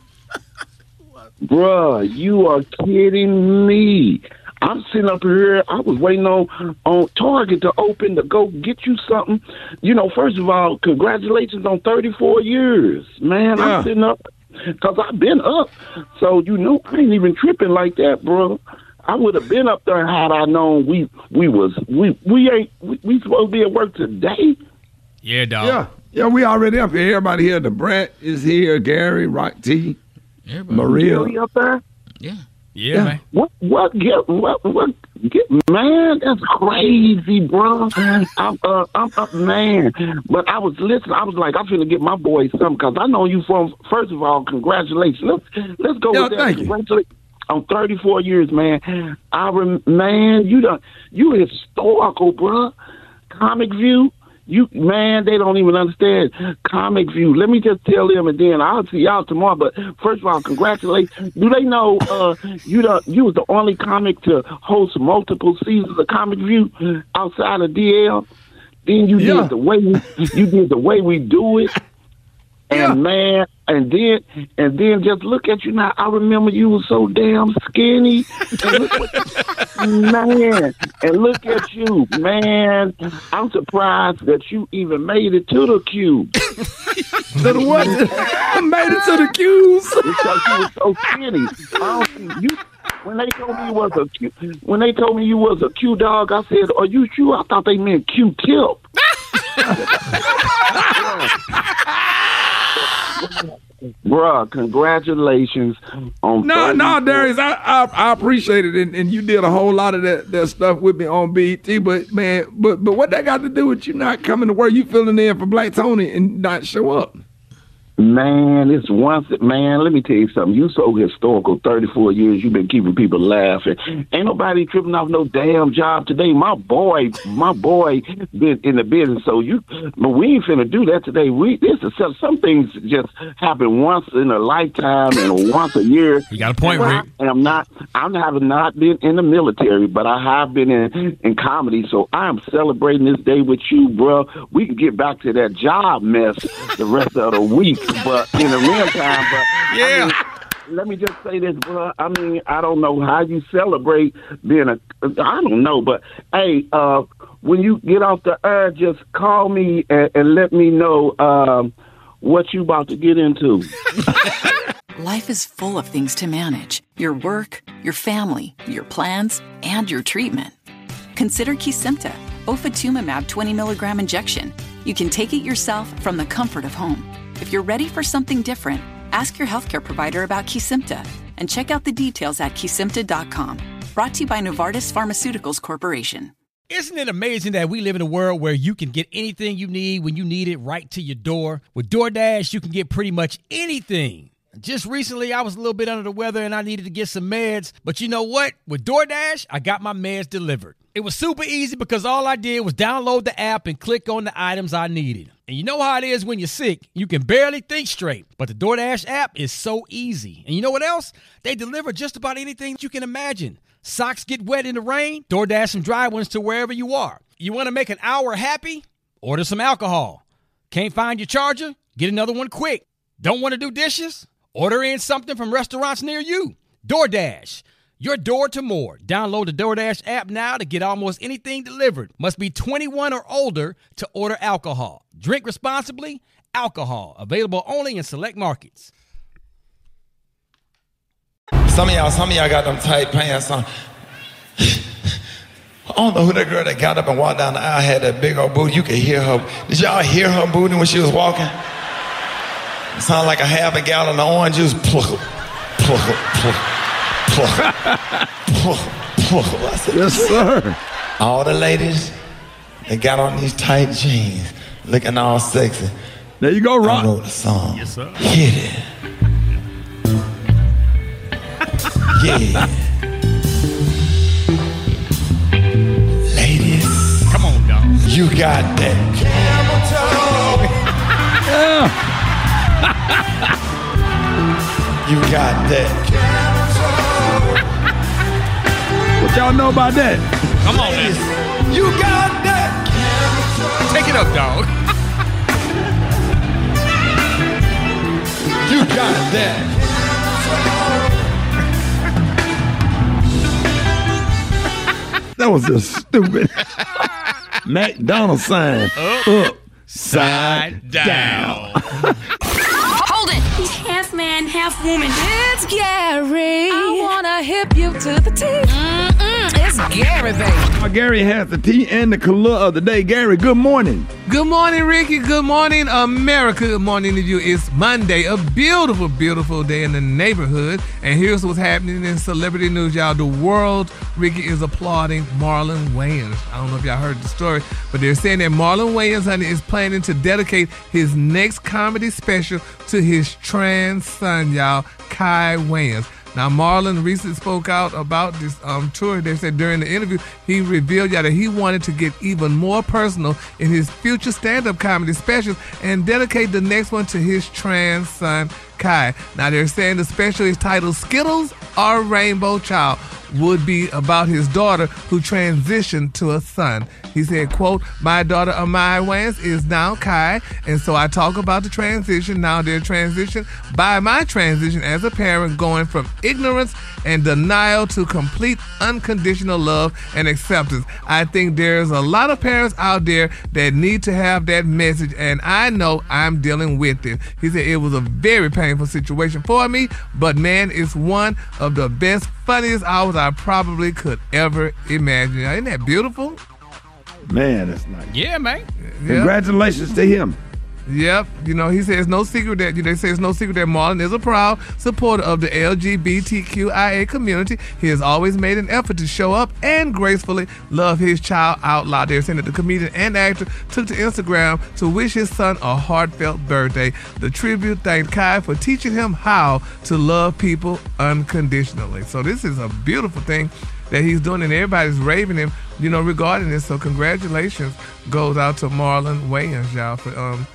Bruh, you are kidding me. I'm sitting up here. I was waiting on on Target to open to go get you something. You know, first of all, congratulations on 34 years, man.
Yeah.
I'm sitting up because I've been up, so you know I ain't even tripping like that, bro. I would have been up there had I known we we was we we ain't we, we supposed to be at work today.
Yeah, dog.
Yeah. Yeah, we already up here. Everybody here. Da Brat is here. Gary, Rock T, Maria.
Really up there?
Yeah.
Yeah, man.
What what get what what get man? That's crazy, bro. I'm uh, I'm uh, man. But I was listening. I was like, I'm finna get my boy something because I know you from. First of all, congratulations. Let's let's go
Yeah,
with that.
thank you.
Congratulations. On 34 years, man. I rem- man, you done you historical, bro. Comic View. You man, they don't even understand Comic View. Let me just tell them, and then I'll see y'all tomorrow. But first of all, congratulations. Do they know uh, you the you was the only comic to host multiple seasons of Comic View outside of DL? Then you
Yeah.
did the way we, you did the way we do it. And man, and then and then just look at you now. I remember you were so damn skinny. And man, and look at you, man. I'm surprised that you even made it to the cube.
to the what? made it to the cues.
Because you was so skinny. I don't see you. When they told me you was a Q, when they told me you was a Q dog, I said, "Are you Q?" I thought they meant Q tip. Bruh, congratulations on
No,
30
no, Darius, I, I I appreciate it, and, and you did a whole lot of that, that stuff with me on BET. But man, but but what that got to do with you not coming to work? You filling in for Black Tony and not show up?
Man, it's once man, let me tell you something. You so historical, thirty four years, you've been keeping people laughing. Ain't nobody tripping off no damn job today. My boy, my boy been in the business, so you but we ain't finna do that today. We this is some, some things just happen once in a lifetime and once a year.
You got a point,
And I-
Rick.
And I'm not I'm have not been in the military, but I have been in in comedy, so I'm celebrating this day with you, bro. We can get back to that job mess the rest of the week, but in the meantime, but yeah. let me just say this, bro. I mean, I don't know how you celebrate being a. I don't know, but hey, uh, when you get off the air, just call me and, and let me know um, what you about to get into.
Life is full of things to manage your work, your family, your plans, and your treatment. Consider Kesimpta, ofatumumab 20 milligram injection. You can take it yourself from the comfort of home. If you're ready for something different, ask your healthcare provider about Kesimpta and check out the details at kesimpta.com. Brought to you by Novartis Pharmaceuticals Corporation.
Isn't it amazing that we live in a world where you can get anything you need when you need it right to your door? With DoorDash, you can get pretty much anything. Just recently, I was a little bit under the weather and I needed to get some meds. But you know what? With DoorDash, I got my meds delivered. It was super easy because all I did was download the app and click on the items I needed. And you know how it is when you're sick, you can barely think straight. But the DoorDash app is so easy. And you know what else? They deliver just about anything you can imagine. Socks get wet in the rain, DoorDash some dry ones to wherever you are. You want to make an hour happy? Order some alcohol. Can't find your charger? Get another one quick. Don't want to do dishes? Order in something from restaurants near you. DoorDash. Your door to more. Download the DoorDash app now to get almost anything delivered. Must be 21 or older to order alcohol. Drink responsibly. Alcohol available only in select markets.
Some of y'all, some of y'all got them tight pants on. I don't know who that girl that got up and walked down the aisle had that big old booty. You could hear her. Did y'all hear her booty when she was walking? It sounded like a half a gallon of orange juice. Pluck, pluck, said,
Yes, sir.
All the ladies, they got on these tight jeans, looking all sexy.
There you go, Rock.
I wrote a song.
Yes, sir.
Hit it. Yeah. Ladies.
Come on, dog.
You got that You got that.
Y'all know about that?
Come on, man.
You got that.
Take it up, dog.
You got that.
That was just stupid. McDonald's sign up,
Side down.
Hold half woman. It's Gary. I wanna hip you to the T. Mm-mm, it's Gary,
Gary has the tea and the color of the day. Gary, good morning.
Good morning, Rickey. Good morning, America. Good morning to you. It's Monday, a beautiful, beautiful day in the neighborhood. And here's what's happening in celebrity news, y'all. The world, Rickey, is applauding Marlon Wayans. I don't know if y'all heard the story, but they're saying that Marlon Wayans, honey, is planning to dedicate his next comedy special to his trans son, y'all, Kai Wayans. Now, Marlon recently spoke out about this um, tour. They said during the interview, he revealed yeah, that he wanted to get even more personal in his future stand-up comedy specials and dedicate the next one to his trans son, Kai. Now, they're saying the special is titled Skittles or Rainbow Child would be about his daughter who transitioned to a son. He said, quote, My daughter Amaya Wayans is now Kai, and so I talk about the transition, now their transition, by my transition as a parent going from ignorance and denial to complete unconditional love and acceptance. I think there's a lot of parents out there that need to have that message, and I know I'm dealing with it. He said it was a very painful situation for me, but man, it's one of the best, funniest hours I probably could ever imagine. Isn't that beautiful?
Man, that's nice.
Yeah, man.
Congratulations to him.
Yep. You know, he says no secret that they say it's no secret that Marlon is a proud supporter of the LGBTQIA community. He has always made an effort to show up and gracefully love his child out loud. They're saying that the comedian and actor took to Instagram to wish his son a heartfelt birthday. The tribute thanked Kai for teaching him how to love people unconditionally. So this is a beautiful thing that he's doing, and everybody's raving him, you know, regarding this. So congratulations goes out to Marlon Wayans, y'all, for um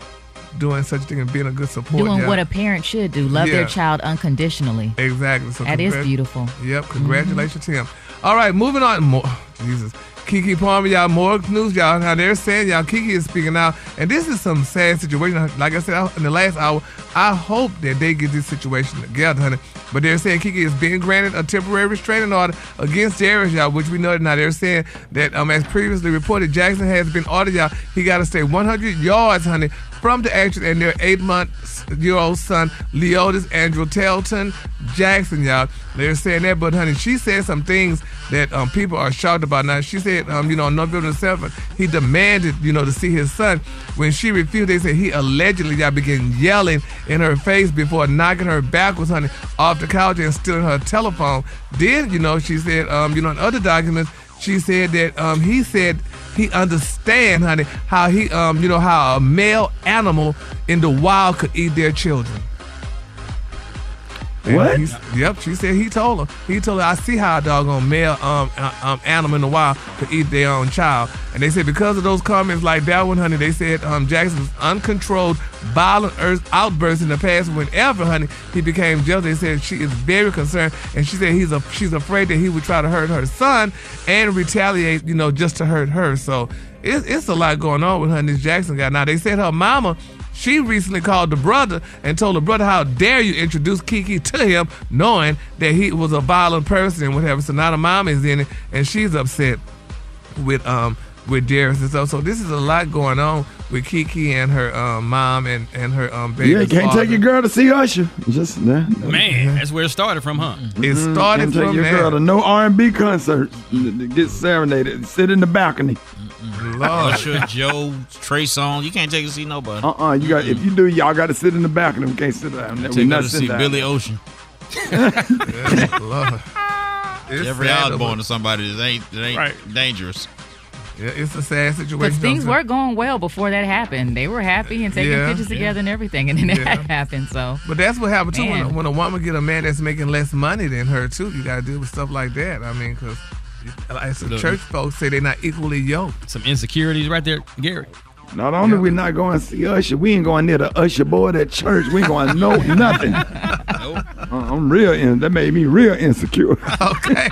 doing such a thing and being a good support.
Doing what a parent should do love
Yeah.
their child unconditionally.
Exactly. So
That is
congrat-
beautiful. Mm-hmm.
Yep. Congratulations to him. All right, moving on. More, Jesus. Keke Palmer, y'all, more news, y'all. Now they're saying, y'all, Keke is speaking out, and this is some sad situation. Like I said in the last hour, I hope that they get this situation together, honey. But they're saying Keke is being granted a temporary restraining order against Darius, y'all, which we know now. They're saying that, um, as previously reported, Jackson has been ordered, y'all. He got to stay 100 yards, honey, from the action, and their eight-month-year-old son, Leodis Andrellton Jackson, y'all. They're saying that, but honey, she said some things that um, people are shocked about. Now, she said, um, you know, on November 7th, he demanded, you know, to see his son. When she refused, they said he allegedly y'all began yelling in her face before knocking her backwards, honey, off the couch and stealing her telephone. Then, you know, she said, um, you know, in other documents, she said that um, he said he understand, honey, how he um, you know, how a male animal in the wild could eat their children. And
What?
he's- Yep, she said he told her. He told her, I see how a doggone male um, uh, um animal in the wild could eat their own child. And they said because of those comments like that one, honey, they said um Jackson's uncontrolled violent earth outbursts in the past. Whenever, honey, he became jealous, they said she is very concerned, and she said he's a she's afraid that he would try to hurt her son and retaliate, you know, just to hurt her. So it's it's a lot going on with her and this Jackson guy. Now they said her mama she recently called the brother and told the brother, How dare you introduce Keke to him, knowing that he was a violent person and whatever. So now the mom is in it and she's upset with um with Darius and stuff. So this is a lot going on with Keke and her um, mom and, and her um baby.
Yeah, you can't take your girl to see Usher. Just nah,
Man, that's where it started from, huh?
It started
can't take your
there.
girl to no R and B concert. Get serenaded. Sit in the balcony.
Usher, Joe, Trey Songz. You can't take it to see nobody.
Uh uh You got if you do, y'all got to sit in the back of them. can't sit down. We
Take her
not
to
sitting
see
down
Billy
there.
Ocean.
Lord. It's
Jeffrey
sad,
Osborne to somebody that ain't that ain't dangerous.
Yeah, it's a sad situation.
Because things were going well before that happened. They were happy and taking
Yeah.
pictures together and everything, and then
Yeah.
that happened. So,
But that's what happened too. When a,
Man.
when a woman get a man that's making less money than her too, you got to deal with stuff like that. I mean, because like some
Look.
church folks say they're not equally yoked.
Some insecurities right there, Gary.
Not only we not going to see Usher, we ain't going near the Usher boy at church. We ain't going to know nothing. Uh, I'm real. In, that made me real insecure.
Okay.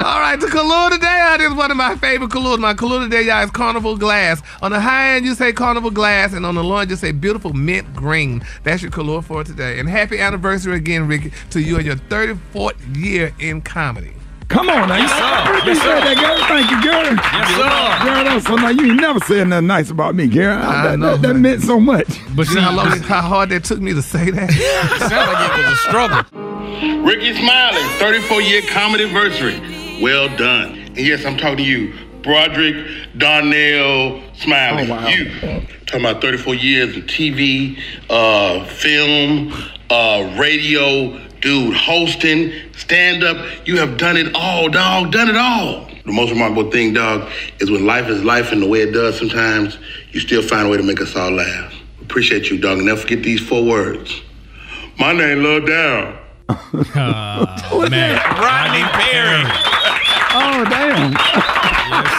All right, the Kahlua today uh, is one of my favorite Kahlua. My Kahlua today, y'all, is Carnival Glass. On the high end, you say Carnival Glass, and on the low end, you say beautiful mint green. That's your Kahlua for today. And happy anniversary again, Rickey, to you and your 34th year in comedy.
Come on now. You,
Yes,
you
sir.
said that, Gary. Thank you, Gary.
Yes, sir.
Gary, that's so now you ain't never said nothing nice about me, Gary.
I
that,
know,
that, that meant so much.
But you know how, long, how hard that took me to say that?
Sound like it was a struggle.
Rickey Smiley, 34 year comedy anniversary. Well done. And yes, I'm talking to you, Broderick Darnell Smiley.
Oh, wow.
You talking about 34 years of TV, uh, film, uh, radio, dude, hosting, stand up. You have done it all, dog. Done it all. The most remarkable thing, dog, is when life is life and the way it does sometimes, you still find a way to make us all laugh. Appreciate you, dog. Never forget these four words. My name, Lil Down.
Uh, man.
Rodney Perry.
Oh, damn.
Yes,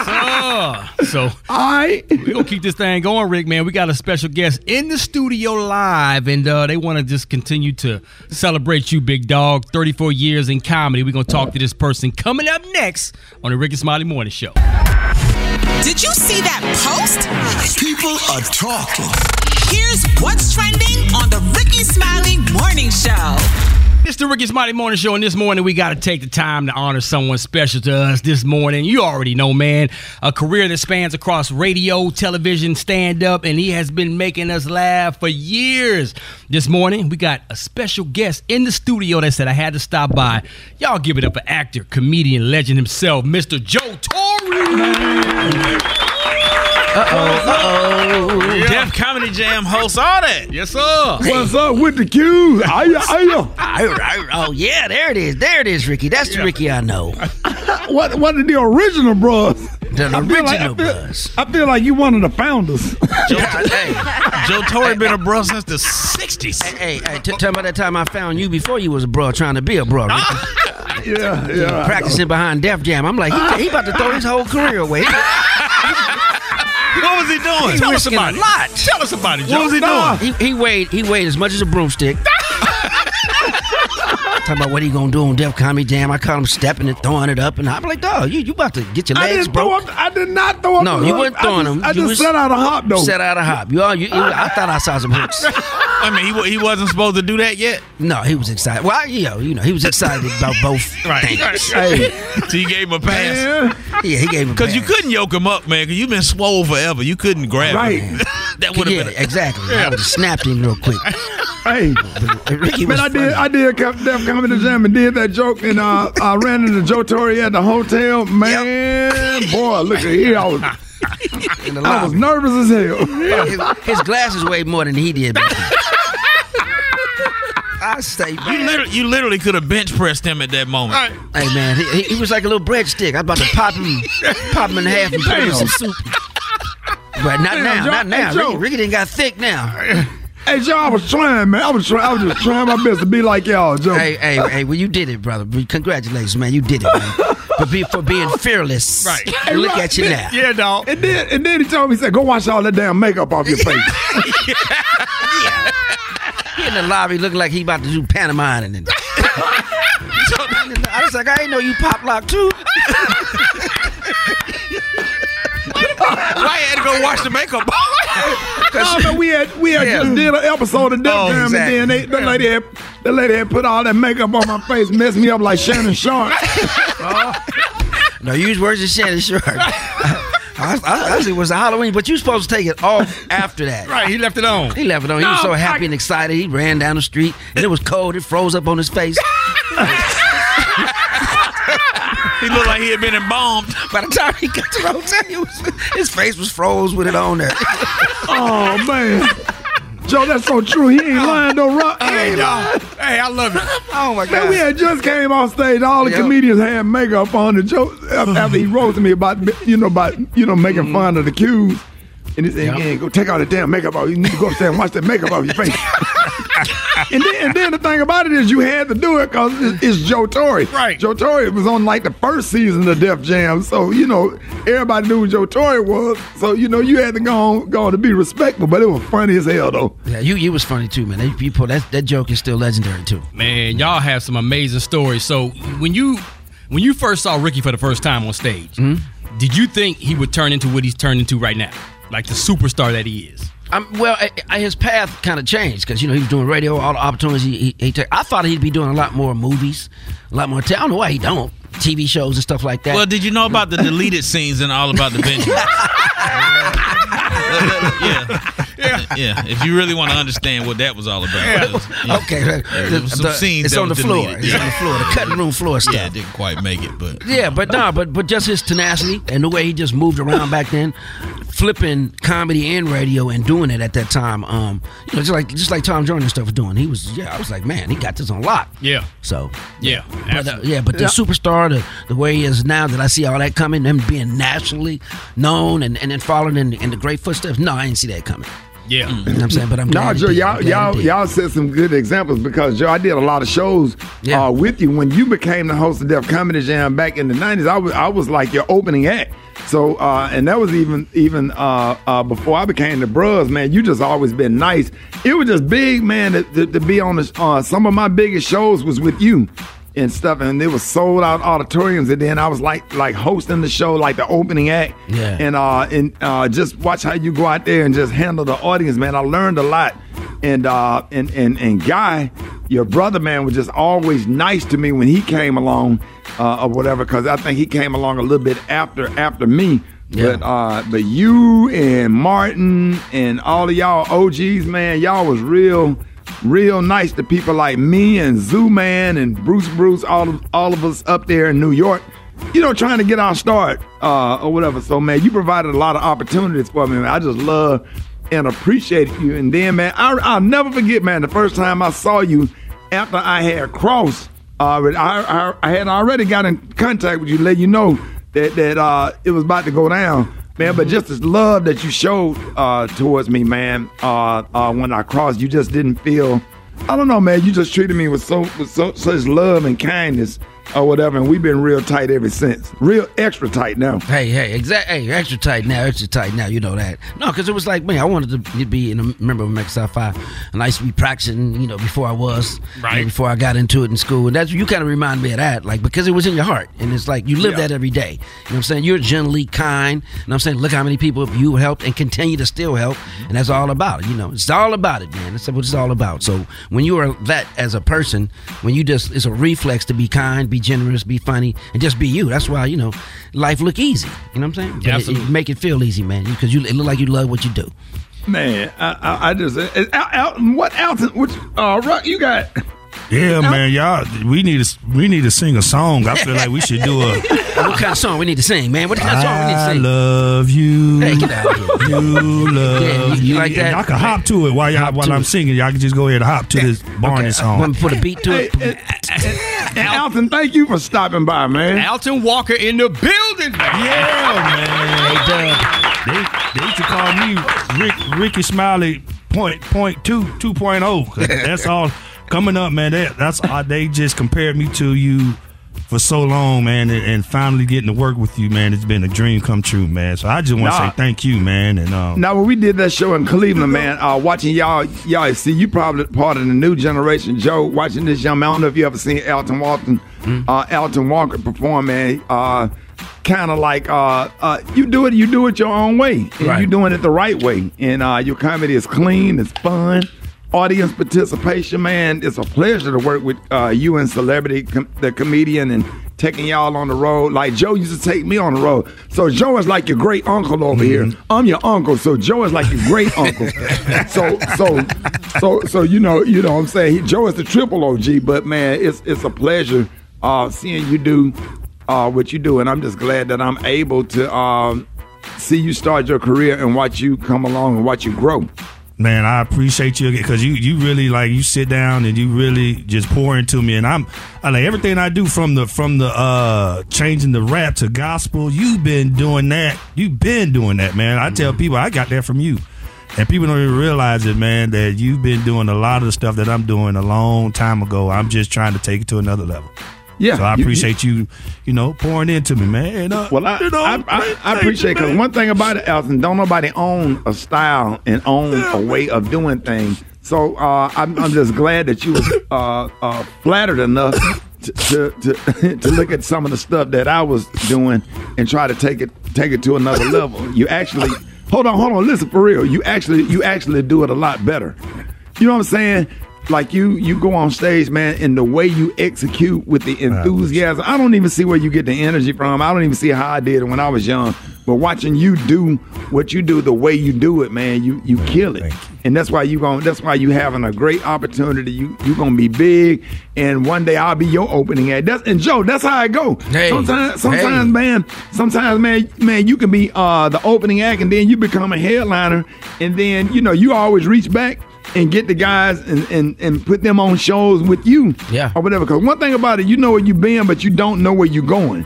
sir. So,
all right.
We're going to keep this thing going, Rick, man. We got a special guest in the studio live, and uh, they want to just continue to celebrate you, big dog. 34 years in comedy. We're going to talk to this person coming up next on the Rickey Smiley Morning Show.
Did you see that post?
People are talking.
Here's what's trending on the Rickey Smiley Morning Show.
It's the Rickey Smiley Morning Show, and this morning we got to take the time to honor someone special to us this morning. You already know, man, a career that spans across radio, television, stand up, and he has been making us laugh for years. This morning we got a special guest in the studio that said I had to stop by. Y'all give it up for actor, comedian, legend himself, Mr. Joe Torry.
Uh-oh. Def Comedy Jam hosts all that.
Yes, sir.
What's up with the cues? Aya, aya.
Oh yeah, there it is. There it is, Rickey. That's the Rickey I know.
What what are the original bros?
The
I feel like- I
original
feel-
bros.
I feel like you one of the founders.
Joe Torry been a bro since the 60s.
Hey, hey, t- tell me about that time I found you before you was a bro trying to be a bro. Rickey.
yeah, yeah.
Practicing behind Def Jam. I'm like, he, he about to throw his whole career away.
What was he doing?
He
Tell us about it.
lot.
Tell us about it, Joe.
What was he doing? He, he weighed he weighed as much as a broomstick. Talking about what he gonna do on Def Comedy Jam. I caught him stepping and throwing it up, and I'm like, dog, you, you about to get your
I
legs
didn't throw
broke.
up. I did not throw up.
No, you weren't
I
throwing
just-
them.
I
You
just
was-
set out a hop though.
Set out a hop. You, all, you, you I thought I saw some hooks.
I mean, he, he wasn't supposed to do that yet.
No, he was excited. Well, you know, you know, he was excited about both
Right.
things.
Hey. So you gave him a pass.
Yeah, he gave him a
Because you couldn't yoke him up, man, because you've been swole forever. You couldn't grab
Right.
him. that would have
yeah,
been a-
exactly. I would have snapped him real quick.
Hey,
Rickey
man,
was
I did. I did Cap- Def Comedy Jam and did that joke, and uh, I ran into Joe Torry at the hotel. Man, boy, look at here. I was,
in the
I was nervous as hell.
His, his glasses weighed more than he did. Back then. I say,
You literally, you literally could have bench pressed him at that moment.
Hey man, he, he- he was like a little breadstick. I was about to pop him, pop him in half and put him in some soup. But not
Damn,
now,
Joe-
not now.
hey, Joe.
Rickey, Rickey didn't got thick now.
Hey, Joe, I was trying, man. I was trying. I was just trying my best to be like y'all, Joe.
Hey, hey, hey! Well, you did it, brother. Congratulations, man. You did it, man. for, be, for being fearless.
Right.
And look at you now.
Yeah, dog. And then, and then he told me, he said, "Go wash all that damn makeup off your face." Yeah.
He in the lobby looking like he about to do pantomime and then. I was like, I ain't know you pop lock too.
Why you had to go wash the makeup
no, no, we had we had
Yeah.
just did an episode of Def
Oh,
Jam,
exactly.
and then they, the lady had the lady had put all that makeup on my face, messed me up like Shannon Sharpe.
No, use words of Shannon Sharpe. I, I, I, it was Halloween, but you supposed to take it off after that.
Right, he left it on.
He left it on. He was so happy
I-
and excited. He ran down the street, and it was cold. It froze up on his face.
He looked like he had been embalmed.
By the time he got to the hotel, he was, his face was froze with it on there.
oh man, Joe, that's so true. He ain't lying, though. Rock. He
Hey,
ain't
dog.
lying.
Hey, I love it.
Oh my God.
Man, we had just came off stage. All the
Yep.
comedians had makeup on. And Joe, after he roasted me about, you know, about you know making mm. fun of the cues, and he said,
Yep.
"Yeah, go take all the damn makeup off. You need to go upstairs and wash that makeup off your face." and then, and then the thing about it is, you had to do it because it's, it's Joe Torry.
Right.
Joe Torry was on like the first season of Def Jam, so you know everybody knew who Joe Torry was. So you know you had to go on, go on to be respectful. But it was funny as hell though.
Yeah, you you was funny too, man. That, you put, that, that joke is still legendary too.
Man, y'all have some amazing stories. So when you when you first saw Rickey for the first time on stage, hmm? did you think he would turn into what he's turned into right now, like the superstar that he is?
Um, well, I, I, his path kind of changed because you know he was doing radio, all the opportunities he, he, he took. I thought he'd be doing a lot more movies, a lot more. T- I don't know why he don't TV shows and stuff like that.
Well, did you know about the deleted scenes and all about the Benjamins? yeah. Yeah, If you really want to understand what that was all about. It was- yeah.
okay,
There was some
the-
scenes
it's
that
on the floor.
deleted.
It's on the floor, the cutting room floor stuff.
Yeah, it didn't quite make it, but
Yeah, but no, but but just his tenacity and the way he just moved around back then, flipping comedy and radio and doing it at that time. Um, you know, just like just like Tom Joyner and stuff was doing. He was yeah, I was like, man, he got this on lock.
Yeah.
So
Yeah.
but, uh, yeah, but the superstar, the, the way he is now, that I see all that coming, them being nationally known and, and then following in, in the great footsteps. No, I didn't see that coming.
Yeah.
You know what I'm saying? But I'm
No,
glad he
Joe, y'all,
I'm glad he
y'all, y'all said some good examples because Joe, I did a lot of shows
Yeah.
uh, with you when you became the host of Def Comedy Jam back in the '90s. I was, I was like your opening act. So, uh, and that was even, even uh, uh, before I became the Bros. Man, you just always been nice. It was just big, man, to, to, to be on the. Uh, some of my biggest shows was with you and stuff, and it was sold out auditoriums. And then I was like, like hosting the show, like the opening act.
Yeah.
And uh, and uh, just watch how you go out there and just handle the audience, man. I learned a lot. And uh, and and and Guy, your brother, man, was just always nice to me when he came along, uh, or whatever. Because I think he came along a little bit after after me.
Yeah.
But uh, but you and Martin and all of y'all OGs, man, y'all was real, real nice to people like me and Zoo Man and Bruce Bruce, all of all of us up there in New York. You know, trying to get our start uh, or whatever. So man, you provided a lot of opportunities for me. Man. I just love and appreciate you. And then man, I, I'll never forget, man, the first time I saw you after I had crossed. Uh, I, I I had already got in contact with you, let you know that that uh, it was about to go down, man. But just this love that you showed uh, towards me, man, uh, uh, when I crossed, you just didn't feel. I don't know, man. You just treated me with so with so such love and kindness or whatever, and we've been real tight ever since. Real extra tight now.
Hey, hey, exact. Hey, extra tight now, extra tight now. You know that. No, because it was like me. I wanted to be in a member of Mexico Five, and I used to be practicing. You know, before I was,
Right.
you know, before I got into it in school, and that's you kind of remind me of that, like because it was in your heart, and it's like you live
Yeah.
that every day. You know what I'm saying? You're generally kind, and I'm saying, look how many people you helped and continue to still help, and that's all about it. You know, it's all about it, man. That's what it's all about. So when you are that as a person, when you just it's a reflex to be kind, be generous, be funny, and just be you. That's why you know life look easy. You know what I'm saying? But it-
absolutely.
It, make it feel easy, man, because you it look like you love what you do.
Man, I, I, I just uh, Al, Al, what else? Which uh, Rock, you got
Yeah, man, y'all. We need to we need to sing a song. I feel like we should do a.
what kind of song we need to sing, man? What kind of song we need to sing?
I
sing?
love you.
Hey, get out of here.
You love
Yeah, you- you like that?
Y'all can hop to it while y'all while
to
I'm
it.
singing. Y'all can just go ahead and hop to this Barney song.
Want me to put a beat to it?
And Alton, thank you for stopping by, man.
Alton Walker in the building.
Yeah, man. They, they used to call me Rick, Rickey Smiley point point two two point oh. 'cause That's all coming up, man. That, that's uh, they just compared me to you for so long, man, and, and finally getting to work with you, man. It's been a dream come true, man. So I just want to
Nah.
say thank you, man. And um,
Now, when we did that show in Cleveland, man, uh, watching y'all, y'all see you probably part of the new generation. Joe, watching this young man, I don't know if you ever seen Alton Walton, uh, Alton Walker perform, man. Uh, kind of like uh, uh, you do it, you do it your own way, and
Right.
you're doing it the right way. And uh, your comedy is clean, it's fun. Audience participation, man. It's a pleasure to work with uh, you and celebrity, com- the comedian, and taking y'all on the road. Like Joe used to take me on the road. So Joe is like your great uncle over here. I'm your uncle, so Joe is like your great uncle. so so so so you know you know what I'm saying. He, Joe is the triple OG, but man, it's it's a pleasure uh, seeing you do uh, what you do, and I'm just glad that I'm able to um, see you start your career and watch you come along and watch you grow.
Man, I appreciate you because you you really like you sit down and you really just pour into me, and I'm I like everything I do from the from the uh changing the rap to gospel. You've been doing that. You've been doing that, man. I tell people I got that from you. And people don't even realize it, man, that you've been doing a lot of the stuff that I'm doing a long time ago. I'm just trying to take it to another level.
Yeah,
So I appreciate you, you know, pouring into me, man. And, uh,
Well, I,
you know,
I, I, I
thank
appreciate
you,
because one thing about it, Alton, don't nobody own a style and own a way of doing things. So uh, I'm, I'm just glad that you was uh, uh, flattered enough to, to, to, to look at some of the stuff that I was doing and try to take it take it to another level. You actually hold on, hold on, listen for real. You actually you actually do it a lot better. You know what I'm saying? Like you, you go on stage, man, and the way you execute with the enthusiasm. I don't even see where you get the energy from. I don't even see how I did it when I was young. But watching you do what you do, the way you do it, man, you you kill it. And that's why you going that's why you having a great opportunity. You you gonna be big, and one day I'll be your opening act. That's and Joe, that's how I go.
Hey,
sometimes, sometimes,
hey.
man, sometimes, man, man, you can be uh the opening act, and then you become a headliner, and then you know you always reach back and get the guys and, and, and put them on shows with you.
Yeah.
Or whatever. Because one thing about it, you know where you've been, but you don't know where you're going.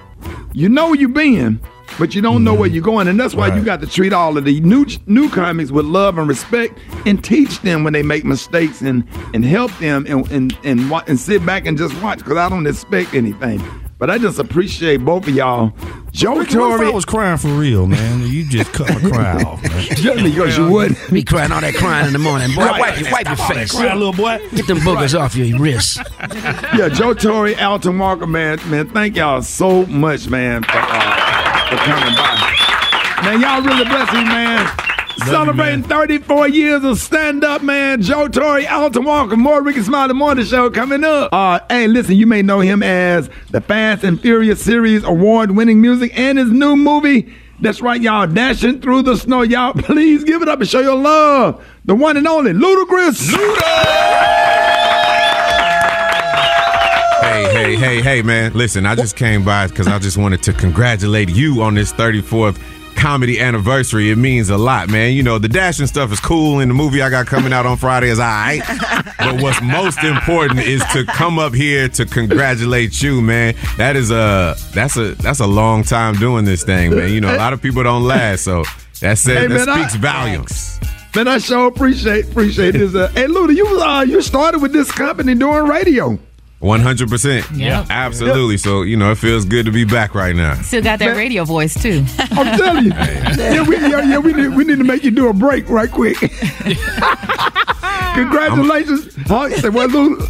You know where you've been, but you don't know where you're going. And that's why you got to treat all of the new new comics with love and respect and teach them when they make mistakes and, and help them and, and, and, and sit back and just watch because I don't expect anything. But I just appreciate both of y'all. Joe
Rickey, what I
Torry.
was crying for real, man? You just cut my cry off, man.
Just because you would.
Be crying all that crying in the morning. Boy,
Right.
wipe, your- wipe your
Stop all that
face.
crying, little boy.
Get them boogers off your wrists.
yeah, Joe Torry, Alton Walker, man, man, thank y'all so much, man, for, uh, for coming by. Man, y'all really bless me, man. Celebrating 34 years of stand up, man. Joe Torry, Alton Walker, more Rickey Smiley Morning Show coming up. Uh, hey, listen, you may know him as the Fast and Furious series award winning music and his new movie. That's right, y'all, dashing through the snow. Y'all, please give it up and show your love. The one and only Ludacris.
Hey, hey, hey, hey, man. Listen, I just came by because I just wanted to congratulate you on this 34th comedy anniversary. It means a lot, man. You know, the dashing stuff is cool, and the movie I got coming out on Friday is all right. But what's most important is to come up here to congratulate you, man. That is a that's a that's a long time doing this thing, man. You know, a lot of people don't last, so that says
Hey,
that
man, I-
speaks volumes.
Man, I sure appreciate appreciate this. Uh, hey, Luda, you uh, you started with this company doing radio.
One hundred percent.
Yeah.
absolutely. So you know, it feels good to be back right now.
Still got that radio voice too.
I'm telling you. yeah, we, yeah, yeah, we need we need to make you do a break right quick. Congratulations. Huh? You say what, Luda?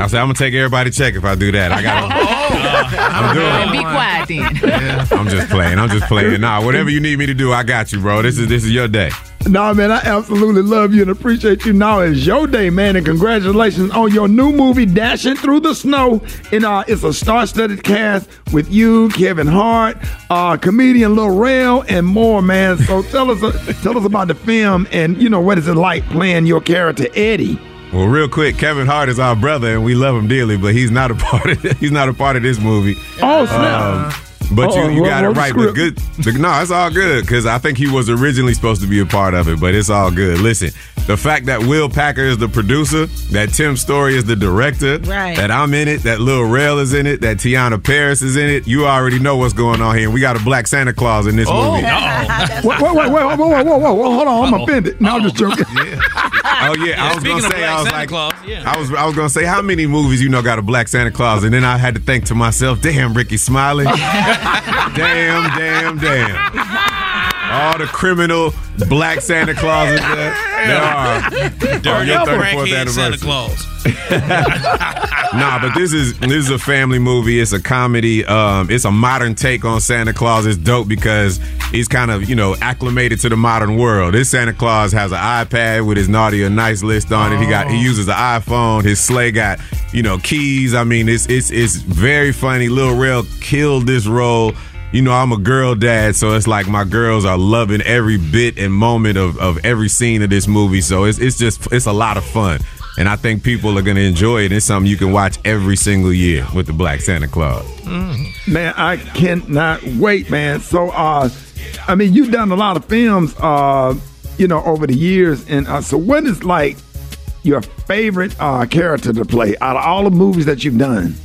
I said I'm gonna take everybody check if I do that. I got. Oh, I'm doing.
And be quiet then.
I'm just playing. I'm just playing. Nah, whatever you need me to do, I got you, bro. This is this is your day.
Nah, man, I absolutely love you and appreciate you. Now it's your day, man, and congratulations on your new movie, Dashing Through the Snow. And uh, it's a star-studded cast with you, Kevin Hart, uh, comedian Lil Rel, and more, man. So tell us, uh, tell us about the film, and you know what is it like playing your character Eddie.
Well, real quick, Kevin Hart is our brother, and we love him dearly, but he's not a part of he's not a part of this movie.
Oh, snap.
But
Uh-oh,
you, you got it
what's the
right. But good,
script?
no, it's all good because I think he was originally supposed to be a part of it, but it's all good. Listen, the fact that Will Packer is the producer, that Tim Story is the director,
Right.
that I'm in it, that Lil Rel is in it, that Tiana Paris is in it, you already know what's going on here. We got a Black Santa Claus in this
Oh,
movie.
Wait, wait, wait, wait, whoa, whoa, whoa, whoa, whoa, hold on, I'm offended. No, I'm just joking.
Oh yeah, I was gonna say,
Black
I was
Santa
like,
Claus, yeah.
I was, I was gonna say, how many movies you know got a Black Santa Claus, and then I had to think to myself, damn, Rickey Smiley, damn, damn, damn, all the criminal Black Santa Clauses that there are.
Dirty
34th
crackhead Santa. Claus.
nah, but this is this is a family movie. It's a comedy. Um, it's a modern take on Santa Claus. It's dope because he's kind of you know acclimated to the modern world. This Santa Claus has an iPad with his naughty or nice list on it. He got he uses an iPhone. His sleigh got you know keys. I mean, it's it's it's very funny. Lil Rel killed this role. You know, I'm a girl dad, so it's like my girls are loving every bit and moment of, of every scene of this movie. So it's it's just it's a lot of fun. And I think people are gonna enjoy it. It's something you can watch every single year with the Black Santa Claus.
Man, I cannot wait, man. So, uh, I mean, you've done a lot of films, uh, you know, over the years, and uh, so what is like your favorite uh, character to play out of all the movies that you've done?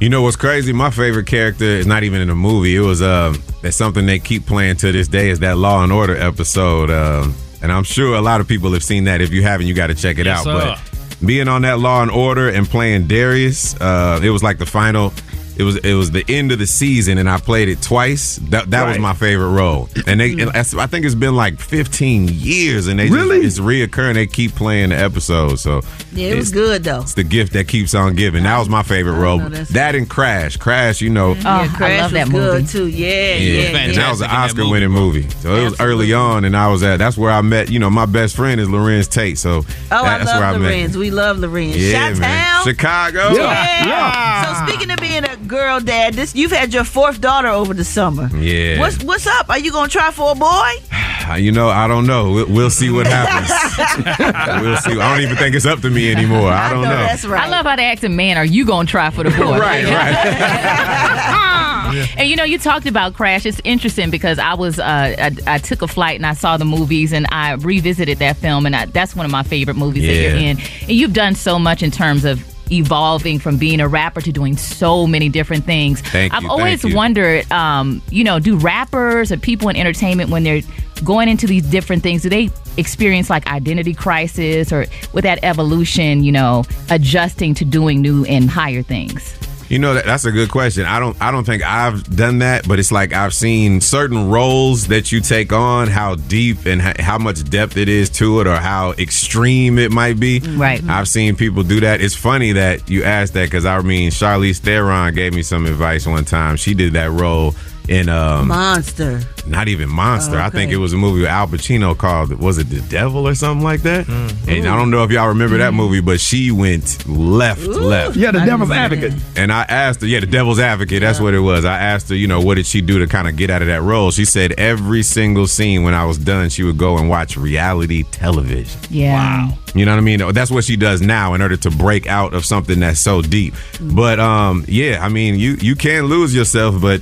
You know what's crazy? My favorite character is not even in a movie. It was um that's something they keep playing to this day is that Law and Order episode. Um, and I'm sure a lot of people have seen that. If you haven't, you got to check it
Yes,
out.
sir.
But being on that Law and Order and playing Darius, uh, it was like the final. It was it was the end of the season, and I played it twice. That that was my favorite role. And they, mm-hmm. and I think it's been like 15 years, and they
Really?
just, it's reoccurring. They keep playing the episode, so
Yeah, it was good though.
it's the gift that keeps on giving. That was my favorite role.
know that's-
That and Crash. Crash, you know.
yeah, oh,
I
Crash
love that
was good
movie.
too. Yeah,
Yeah,
yeah,
and
yeah.
that was an
Fantastic in
Oscar winning movie. So it was early on, and I was at. That's where I met. You know, my best friend is Larenz Tate. So
Oh, I
that's
love
where I met.
Larenz. We love Larenz.
Yeah,
Shout
man.
out.
Chicago.
Yeah. So speaking of being a girl dad, this you've had your fourth daughter over the summer.
Yeah.
What's what's up? Are you gonna try for a boy?
You know, I don't know. We'll, we'll see what happens. we'll see. I don't even think it's up to me anymore. I don't know. Know. That's right.
I love how they ask a man, "Are you gonna try for the boy?"
right, right.
And you know, you talked about Crash. It's interesting because I was, uh, I, I took a flight and I saw the movies and I revisited that film, and I, that's one of my favorite movies that you're in. And you've done so much in terms of evolving from being a rapper to doing so many different things.
Thank
I've
you,
always
you.
wondered, um, you know, do rappers or people in entertainment when they're going into these different things, do they experience like identity crisis or with that evolution, you know, adjusting to doing new and higher things?
You know that, that's a good question. I don't I don't think I've done that, but it's like I've seen certain roles that you take on, how deep and h- how much depth it is to it, or how extreme it might be.
Right.
I've seen people do that. It's funny that you asked that because I mean Charlize Theron gave me some advice one time. She did that role in um
Monster.
not even Monster. I think it was a movie with Al Pacino called was it The Devil or something like that? And I don't know if y'all remember that movie, but she went left, left.
Yeah, the devil's advocate.
And I asked her, yeah, the devil's advocate, that's what it was. I asked her, you know, what did she do to kind of get out of that role? She said every single scene when I was done, she would go and watch reality television.
Yeah. Wow.
You know what I mean? That's what she does now in order to break out of something that's so deep. But um, yeah, I mean, you you can lose yourself, but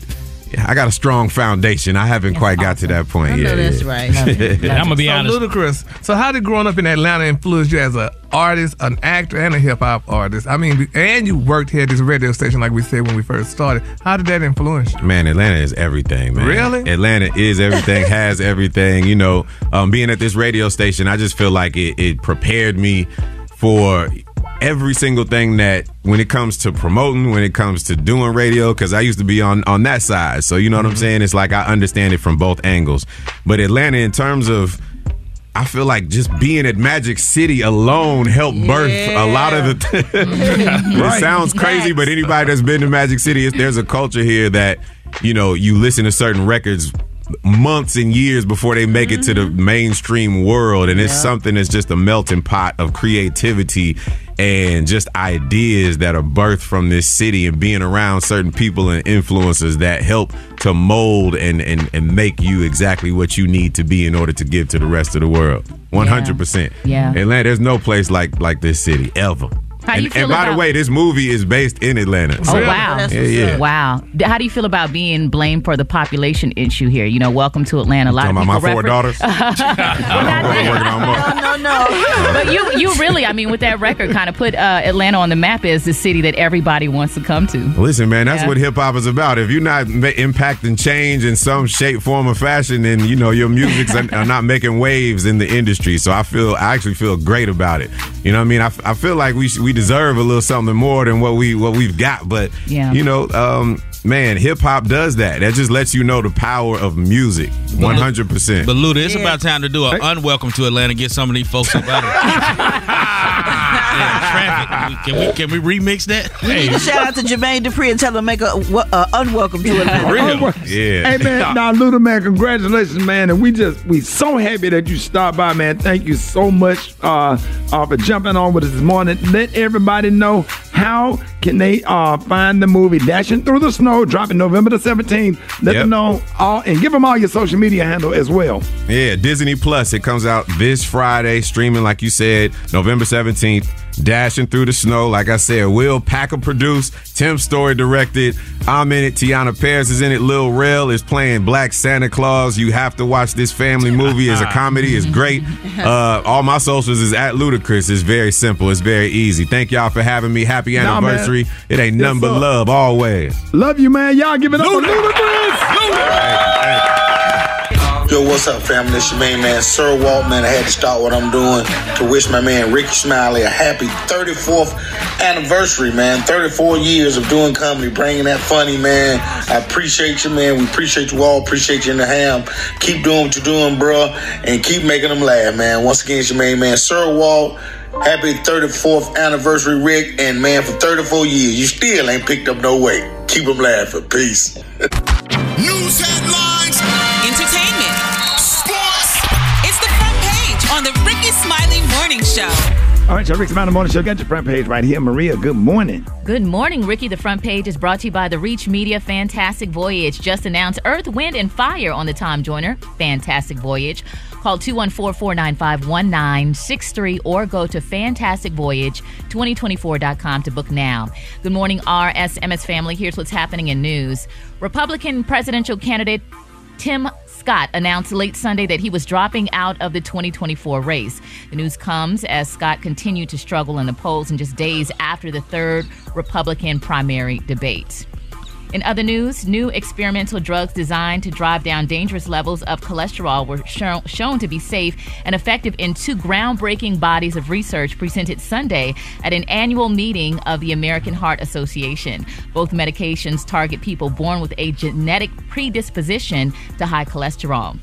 I got a strong foundation. I haven't quite got to that point yet. yeah. That's right.
I'm gonna be honest. Ludacris. So, how did growing up in Atlanta influence you as an artist, an actor, and a hip hop artist? I mean, and you worked here at this radio station, like we said when we first started. How did that influence you?
Man, Atlanta is everything, man.
Really?
Atlanta is everything, has everything. You know, um, being at this radio station, I just feel like it, it prepared me for every single thing that when it comes to promoting, when it comes to doing radio, because I used to be on on that side. So you know what I'm mm-hmm. saying? It's like I understand it from both angles. But Atlanta, in terms of I feel like just being at Magic City alone helped birth a lot of the. it
Right.
sounds crazy, but anybody that's been to Magic City, it's, there's a culture here that you know you listen to certain records months and years before they make it to the mm-hmm. mainstream world. And it's something that's just a melting pot of creativity and just ideas that are birthed from this city and being around certain people and influences that help to mold and, and, and make you exactly what you need to be in order to give to the rest of the world. 100%.
Yeah.
Atlanta, there's no place like like this city ever.
How do
and,
you feel
and by the way, this movie is based in Atlanta.
Oh
So-
wow!
Yeah, yeah.
Wow. How do you feel about being blamed for the population issue here? You know, welcome to Atlanta. A lot
Talking
of
about
people
my four
refer-
daughters?
No, no. no.
but you, you really, I mean, with that record, kind of put uh, Atlanta on the map as the city that everybody wants to come to.
Listen, man, that's
Yeah.
what hip hop is about. If you're not ma- impacting change in some shape, form, or fashion, then you know your music's are, are not making waves in the industry. So I feel, I actually feel great about it. You know what I mean? I, I feel like we sh- we deserve a little something more than what we what we've got. But
Yeah.
you know, um, man, hip hop does that. That just lets you know the power of music. One hundred percent.
But Luda, it's about time to do an unwelcome to Atlanta. Get some of these folks up out of yeah, traffic. Can we can we remix that?
You need to shout out to Jermaine Dupri and tell him make a uh, unwelcome to Atlanta.
Yeah.
Hey man, now Luda man, congratulations, man, and we just we so happy that you stopped by, man. Thank you so much uh, uh, for jumping on with us this morning. Let everybody know how can they uh, find the movie Dashing Through the Snow, dropping November the seventeenth. Let
Yep.
them know all and give them all your social media handle as well.
Yeah, Disney Plus. It comes out this Friday, streaming like you said, November 17th. Dashing through the snow, like I said, Will Packer produced, Tim Story directed. I'm in it. Teyonah Parris is in it. Lil Rel is playing Black Santa Claus. You have to watch this family movie. It's a comedy. It's great. Uh, all my socials is at Ludacris. It's very simple. It's very easy. Thank y'all for having me. Happy
Nah,
anniversary. It ain't
Yes,
nothing but love always.
Love you, man. Y'all give it up for Ludacris.
Yo, what's up, family? It's your main man, Sir Walt, man. I had to start what I'm doing to wish my man Rickey Smiley a happy 34th anniversary, man. 34 years of doing comedy, bringing that funny, man. I appreciate you, man. We appreciate you all. Appreciate you in the ham. Keep doing what you're doing, bro, and keep making them laugh, man. Once again, it's your main man, Sir Walt. Happy 34th anniversary, Rick. And man, for 34 years, you still ain't picked up no weight. Keep them laughing. Peace.
News
Show.
All right, so Rickey Smiley Morning Show. Got your front page right here. Maria, good morning.
Good morning, Rickey. The front page is brought to you by the Reach Media Fantastic Voyage. Just announced Earth, Wind, and Fire on the Tom Joyner Fantastic Voyage. Call 214-495-1963 or go to fantasticvoyage2024.com to book now. Good morning, RSMS family. Here's what's happening in news. Republican presidential candidate Tim Scott announced late Sunday that he was dropping out of the 2024 race. The news comes as Scott continued to struggle in the polls and just days after the third Republican primary debate. In other news, new experimental drugs designed to drive down dangerous levels of cholesterol were shown, shown to be safe and effective in two groundbreaking bodies of research presented Sunday at an annual meeting of the American Heart Association. Both medications target people born with a genetic predisposition to high cholesterol.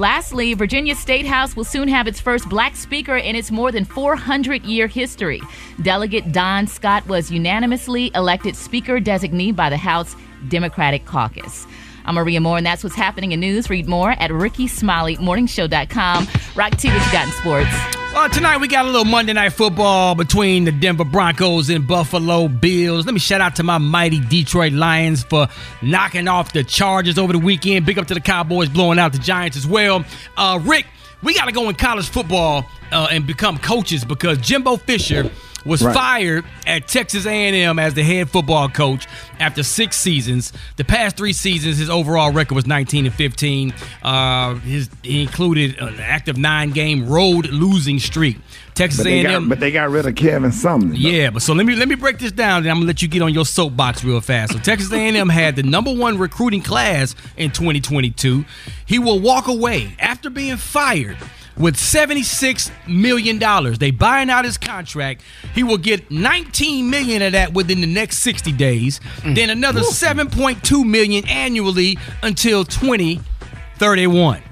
Lastly, Virginia State House will soon have its first black speaker in its more than 400 year history. Delegate Don Scott was unanimously elected Speaker designee by the House Democratic Caucus. I'm Maria Moore, and that's what's happening in news. Read more at RickeySmileyMorningShow.com. Rock T, what you got in sports?
Tonight we got a little Monday night football between the Denver Broncos and Buffalo Bills. Let me shout out to my mighty Detroit Lions for knocking off the Chargers over the weekend. Big up to the Cowboys blowing out the Giants as well. Uh, Rick, we got to go in college football uh, and become coaches because Jimbo Fisher was
Right.
fired at Texas A&M as the head football coach after six seasons. The past three seasons, his overall record was 19 and 15. Uh, his he included an active nine-game road losing streak. Texas
But
A&M.
got, but they got rid of Kevin Sumlin.
Yeah, but so let me let me break this down, and I'm gonna let you get on your soapbox real fast. So Texas A&M had the number one recruiting class in 2022. He will walk away after being fired with 76 million dollars. They buying out his contract. He will get 19 million of that within the next 60 days. Then another 7.2 million annually until 2031.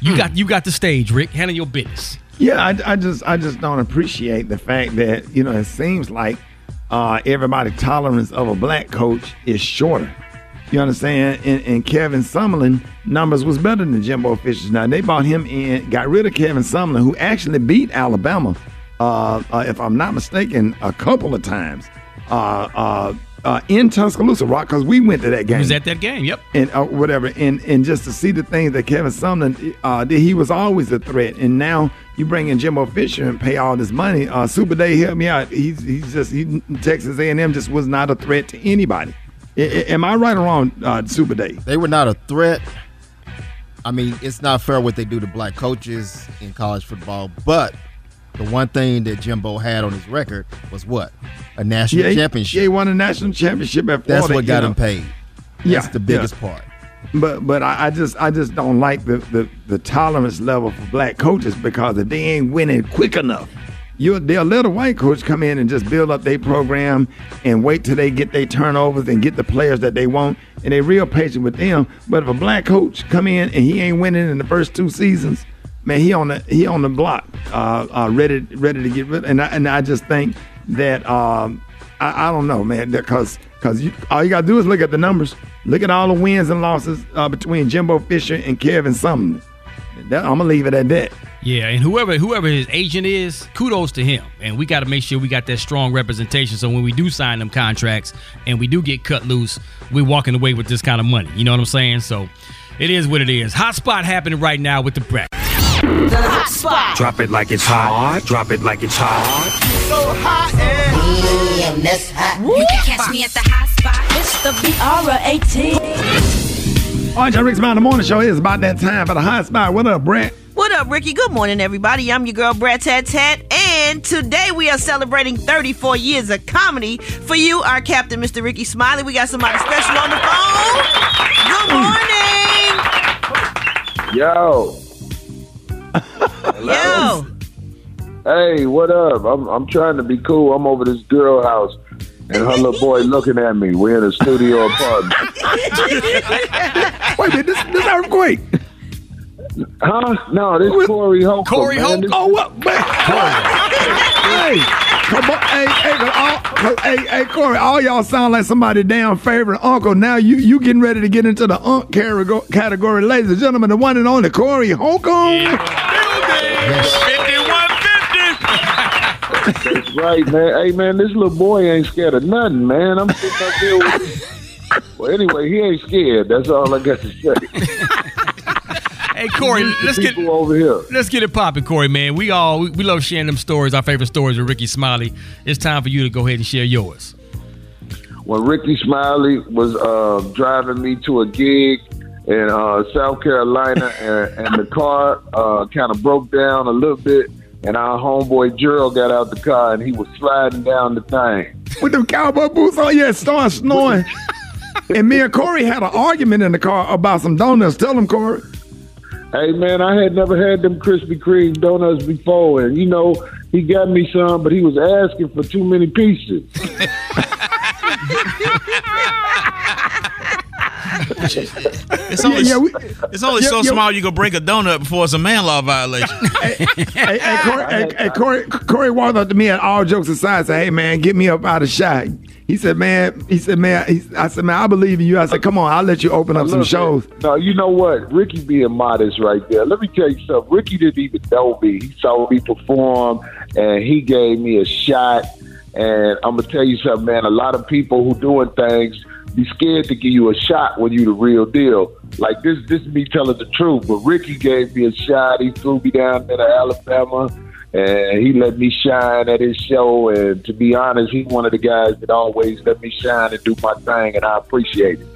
You got you got the stage, Rick. Handle your business.
Yeah, I, I just I just don't appreciate the fact that you know it seems like uh, everybody tolerance of a black coach is shorter. You understand? And, and Kevin Sumlin numbers was better than Jimbo Fisher's. Now they bought him in, got rid of Kevin Sumlin, who actually beat Alabama, uh, uh, if I'm not mistaken, a couple of times uh, uh, uh, in Tuscaloosa, Rock, because we went to that game.
He was at that game. Yep.
and uh, whatever, and and just to see the things that Kevin Sumlin uh, did, he was always a threat, and now you bring in Jimbo Fisher and pay all this money. Uh, Super Day help me out. He's he's just he Texas A and M just was not a threat to anybody. I- I- am I right or wrong, uh, Super Day?
They were not a threat. I mean, it's not fair what they do to black coaches in college football, but the one thing that Jimbo had on his record was what? A national
Yeah, he-
championship.
Yeah, he won a national championship at
That's what got
you
him
know.
paid.
Yeah,
That's the biggest
yeah.
part.
But but I, I just I just don't like the, the the tolerance level for black coaches because if they ain't winning quick enough, you they'll let a white coach come in and just build up their program and wait till they get their turnovers and get the players that they want and they're real patient with them. But if a black coach come in and he ain't winning in the first two seasons, man, he on the he on the block, uh, uh, ready ready to get rid. And I, and I just think that um, I, I don't know, man, because because all you gotta do is look at the numbers, look at all the wins and losses uh, between Jimbo Fisher and Kevin Sumlin. That, I'm gonna leave it at that.
Yeah, and whoever whoever his agent is, kudos to him. And we got to make sure we got that strong representation. So when we do sign them contracts and we do get cut loose, we're walking away with this kind of money. You know what I'm saying? So it is what it is. Hot spot happening right now with the Brat.
The hot spot.
Drop it like it's hot. Drop it like it's hot.
So hot and damn, that's hot.
You can catch me at the hot spot. It's the BR18.
All right, John Rickey Smiley Morning Show. It's about that time for the hot spot. What up, Brat?
What up, Rickey? Good morning, everybody. I'm your girl, Brat Tat Tat, and today we are celebrating 34 years of comedy. For you, our captain, Mr. Rickey Smiley, we got somebody special on the phone. Good morning.
Yo.
Yo.
Hey, what up? I'm I'm trying to be cool. I'm over this girl house and her little boy looking at me. We're in a studio apartment.
Wait a minute, this, this earthquake.
Huh? No, this Corey Holcomb.
Corey
man.
Holcomb?
This-
Oh, what? Man. hey, come on. Hey, hey, but all, hey, hey, Corey, all y'all sound like somebody damn favorite uncle. Now you you getting ready to get into the unk category, category. ladies and gentlemen, the one and only Corey Holcomb.
That's right, man. Hey, man, this little boy ain't scared of nothing, man. I'm sitting up here with Well, anyway, he ain't scared. That's all I got to say.
Hey Corey, let's get
over here.
Let's get it popping, Corey. Man, we all we, we love sharing them stories, our favorite stories with Rickey Smiley. It's time for you to go ahead and share yours.
when Rickey Smiley was uh, driving me to a gig in uh, South Carolina, and, and the car uh, kind of broke down a little bit, and our homeboy Gerald got out the car, and he was sliding down the thing.
With them cowboy boots on, yeah, start snoring. and me and Corey had an argument in the car about some donuts. Tell him, Corey.
Hey man, I had never had them Krispy Kreme donuts before, and you know he got me some, but he was asking for too many pieces.
It's only,
Yeah, we-
it's only
Yeah,
so
yeah.
small you can break a donut before it's a man law violation.
hey, hey, Corey, hey, hey, Corey, Corey walked up to me and all jokes aside said, "Hey man, get me up out of shot." He said, "Man," he said, "Man," he, I said, "Man, I believe in you." I said, "Come on, I'll let you open up some
Look,
shows."
No, you know what? Rickey being modest right there. Let me tell you something. Rickey didn't even know me. He saw me perform and he gave me a shot. And I'm gonna tell you something, man. A lot of people who doing things be scared to give you a shot when you the real deal. Like this, this is me telling the truth. But Rickey gave me a shot. He flew me down there to Alabama, and he let me shine at his show. And to be honest, he's one of the guys that always let me shine and do my thing, and I appreciate it.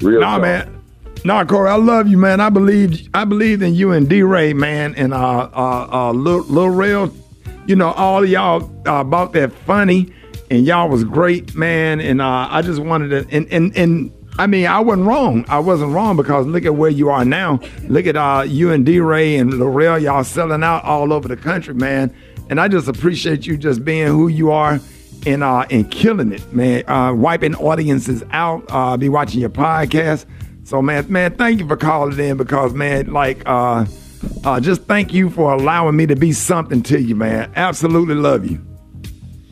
Real
Nah,
talk.
man. Nah, Corey, I love you, man. I believe I believed in you and D Ray, man, and uh uh uh Lil, Lil Rel. You know, all y'all uh, about that funny, and y'all was great, man. And uh, I just wanted to, and and and I mean, I wasn't wrong. I wasn't wrong because look at where you are now. Look at uh you and D Ray and Rel, y'all selling out all over the country, man. And I just appreciate you just being who you are and uh and killing it, man. Uh wiping audiences out. Uh be watching your podcast. So man, man, thank you for calling in because man, like uh uh just thank you for allowing me to be something to you, man. Absolutely love you.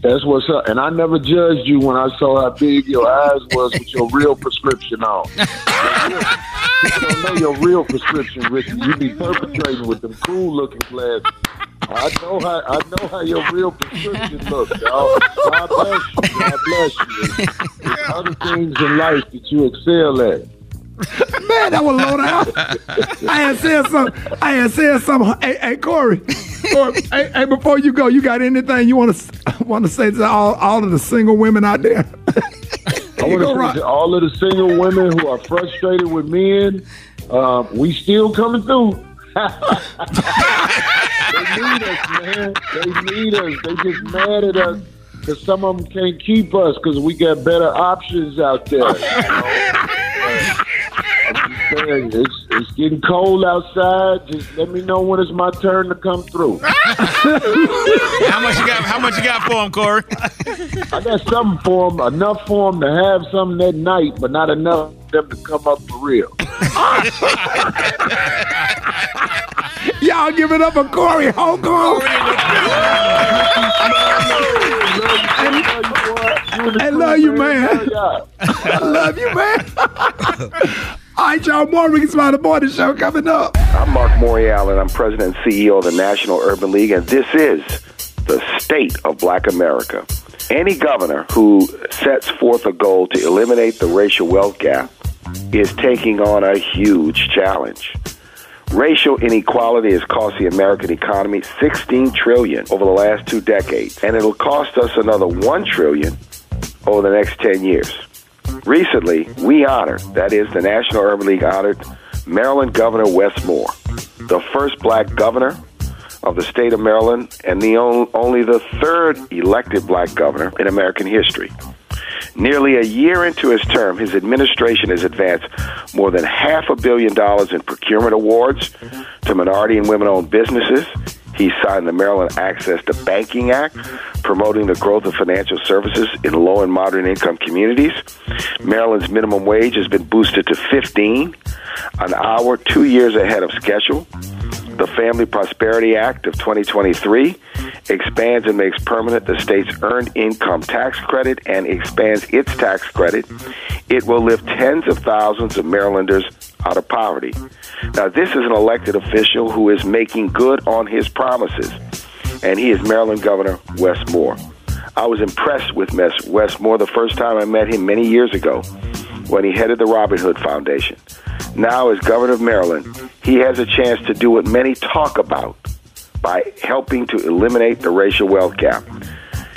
That's what's up. And I never judged you when I saw how big your eyes was with your real prescription on. I don't know your real prescription, Rickey. You be perpetrating with them cool looking glasses. I know how I know how your real prescription looks, y'all. God bless you. God bless you. There's other things in life that you excel at.
Man, that was low down. I had said something. I had said something. Hey, hey Corey. Corey hey, hey, before you go, you got anything you want to want to say to all, all of the single women out there?
I want to say to all of the single women who are frustrated with men, uh, we still coming through. they need us, man. They need us. They just mad at us because some of them can't keep us because we got better options out there. you know? I'm just saying, it's, it's getting cold outside. Just let me know when it's my turn to come through.
how much you got? How much you got for him, Corey?
I got something for them, enough for them to have something that night, but not enough for them to come up for real.
Y'all give it up for Corey Holcomb. I love you, man. I love you, man. All right, y'all. More Rickey Smiley Morning Show coming up.
I'm Mark Morial, and I'm President and CEO of the National Urban League, and this is the state of black America. Any governor who sets forth a goal to eliminate the racial wealth gap is taking on a huge challenge. Racial inequality has cost the American economy 16 trillion over the last two decades, and it'll cost us another 1 trillion over the next 10 years. Recently, we honored, that is, the National Urban League honored Maryland Governor Wes Moore, the first black governor of the state of Maryland and the on, only the third elected black governor in American history. Nearly a year into his term, his administration has advanced more than half a billion dollars in procurement awards to minority and women owned businesses. He signed the Maryland Access to Banking Act, promoting the growth of financial services in low and moderate income communities. Maryland's minimum wage has been boosted to 15 an hour, two years ahead of schedule. The Family Prosperity Act of 2023 expands and makes permanent the state's earned income tax credit and expands its tax credit. It will lift tens of thousands of Marylanders out of poverty. Now, this is an elected official who is making good on his promises, and he is Maryland Governor Wes Moore. I was impressed with Wes Moore the first time I met him many years ago when he headed the Robin Hood Foundation. Now, as governor of Maryland, he has a chance to do what many talk about by helping to eliminate the racial wealth gap.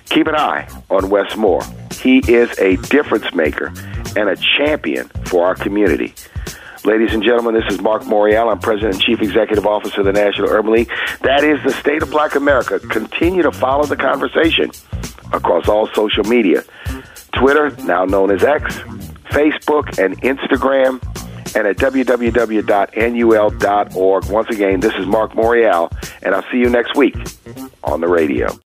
Keep an eye on Wes Moore. He is a difference maker and a champion for our community. Ladies and gentlemen, this is Mark Morial. I'm President and Chief Executive Officer of the National Urban League. That is the state of black America. Continue to follow the conversation across all social media Twitter, now known as X, Facebook, and Instagram, and at www.nul.org. Once again, this is Mark Morial, and I'll see you next week on the radio.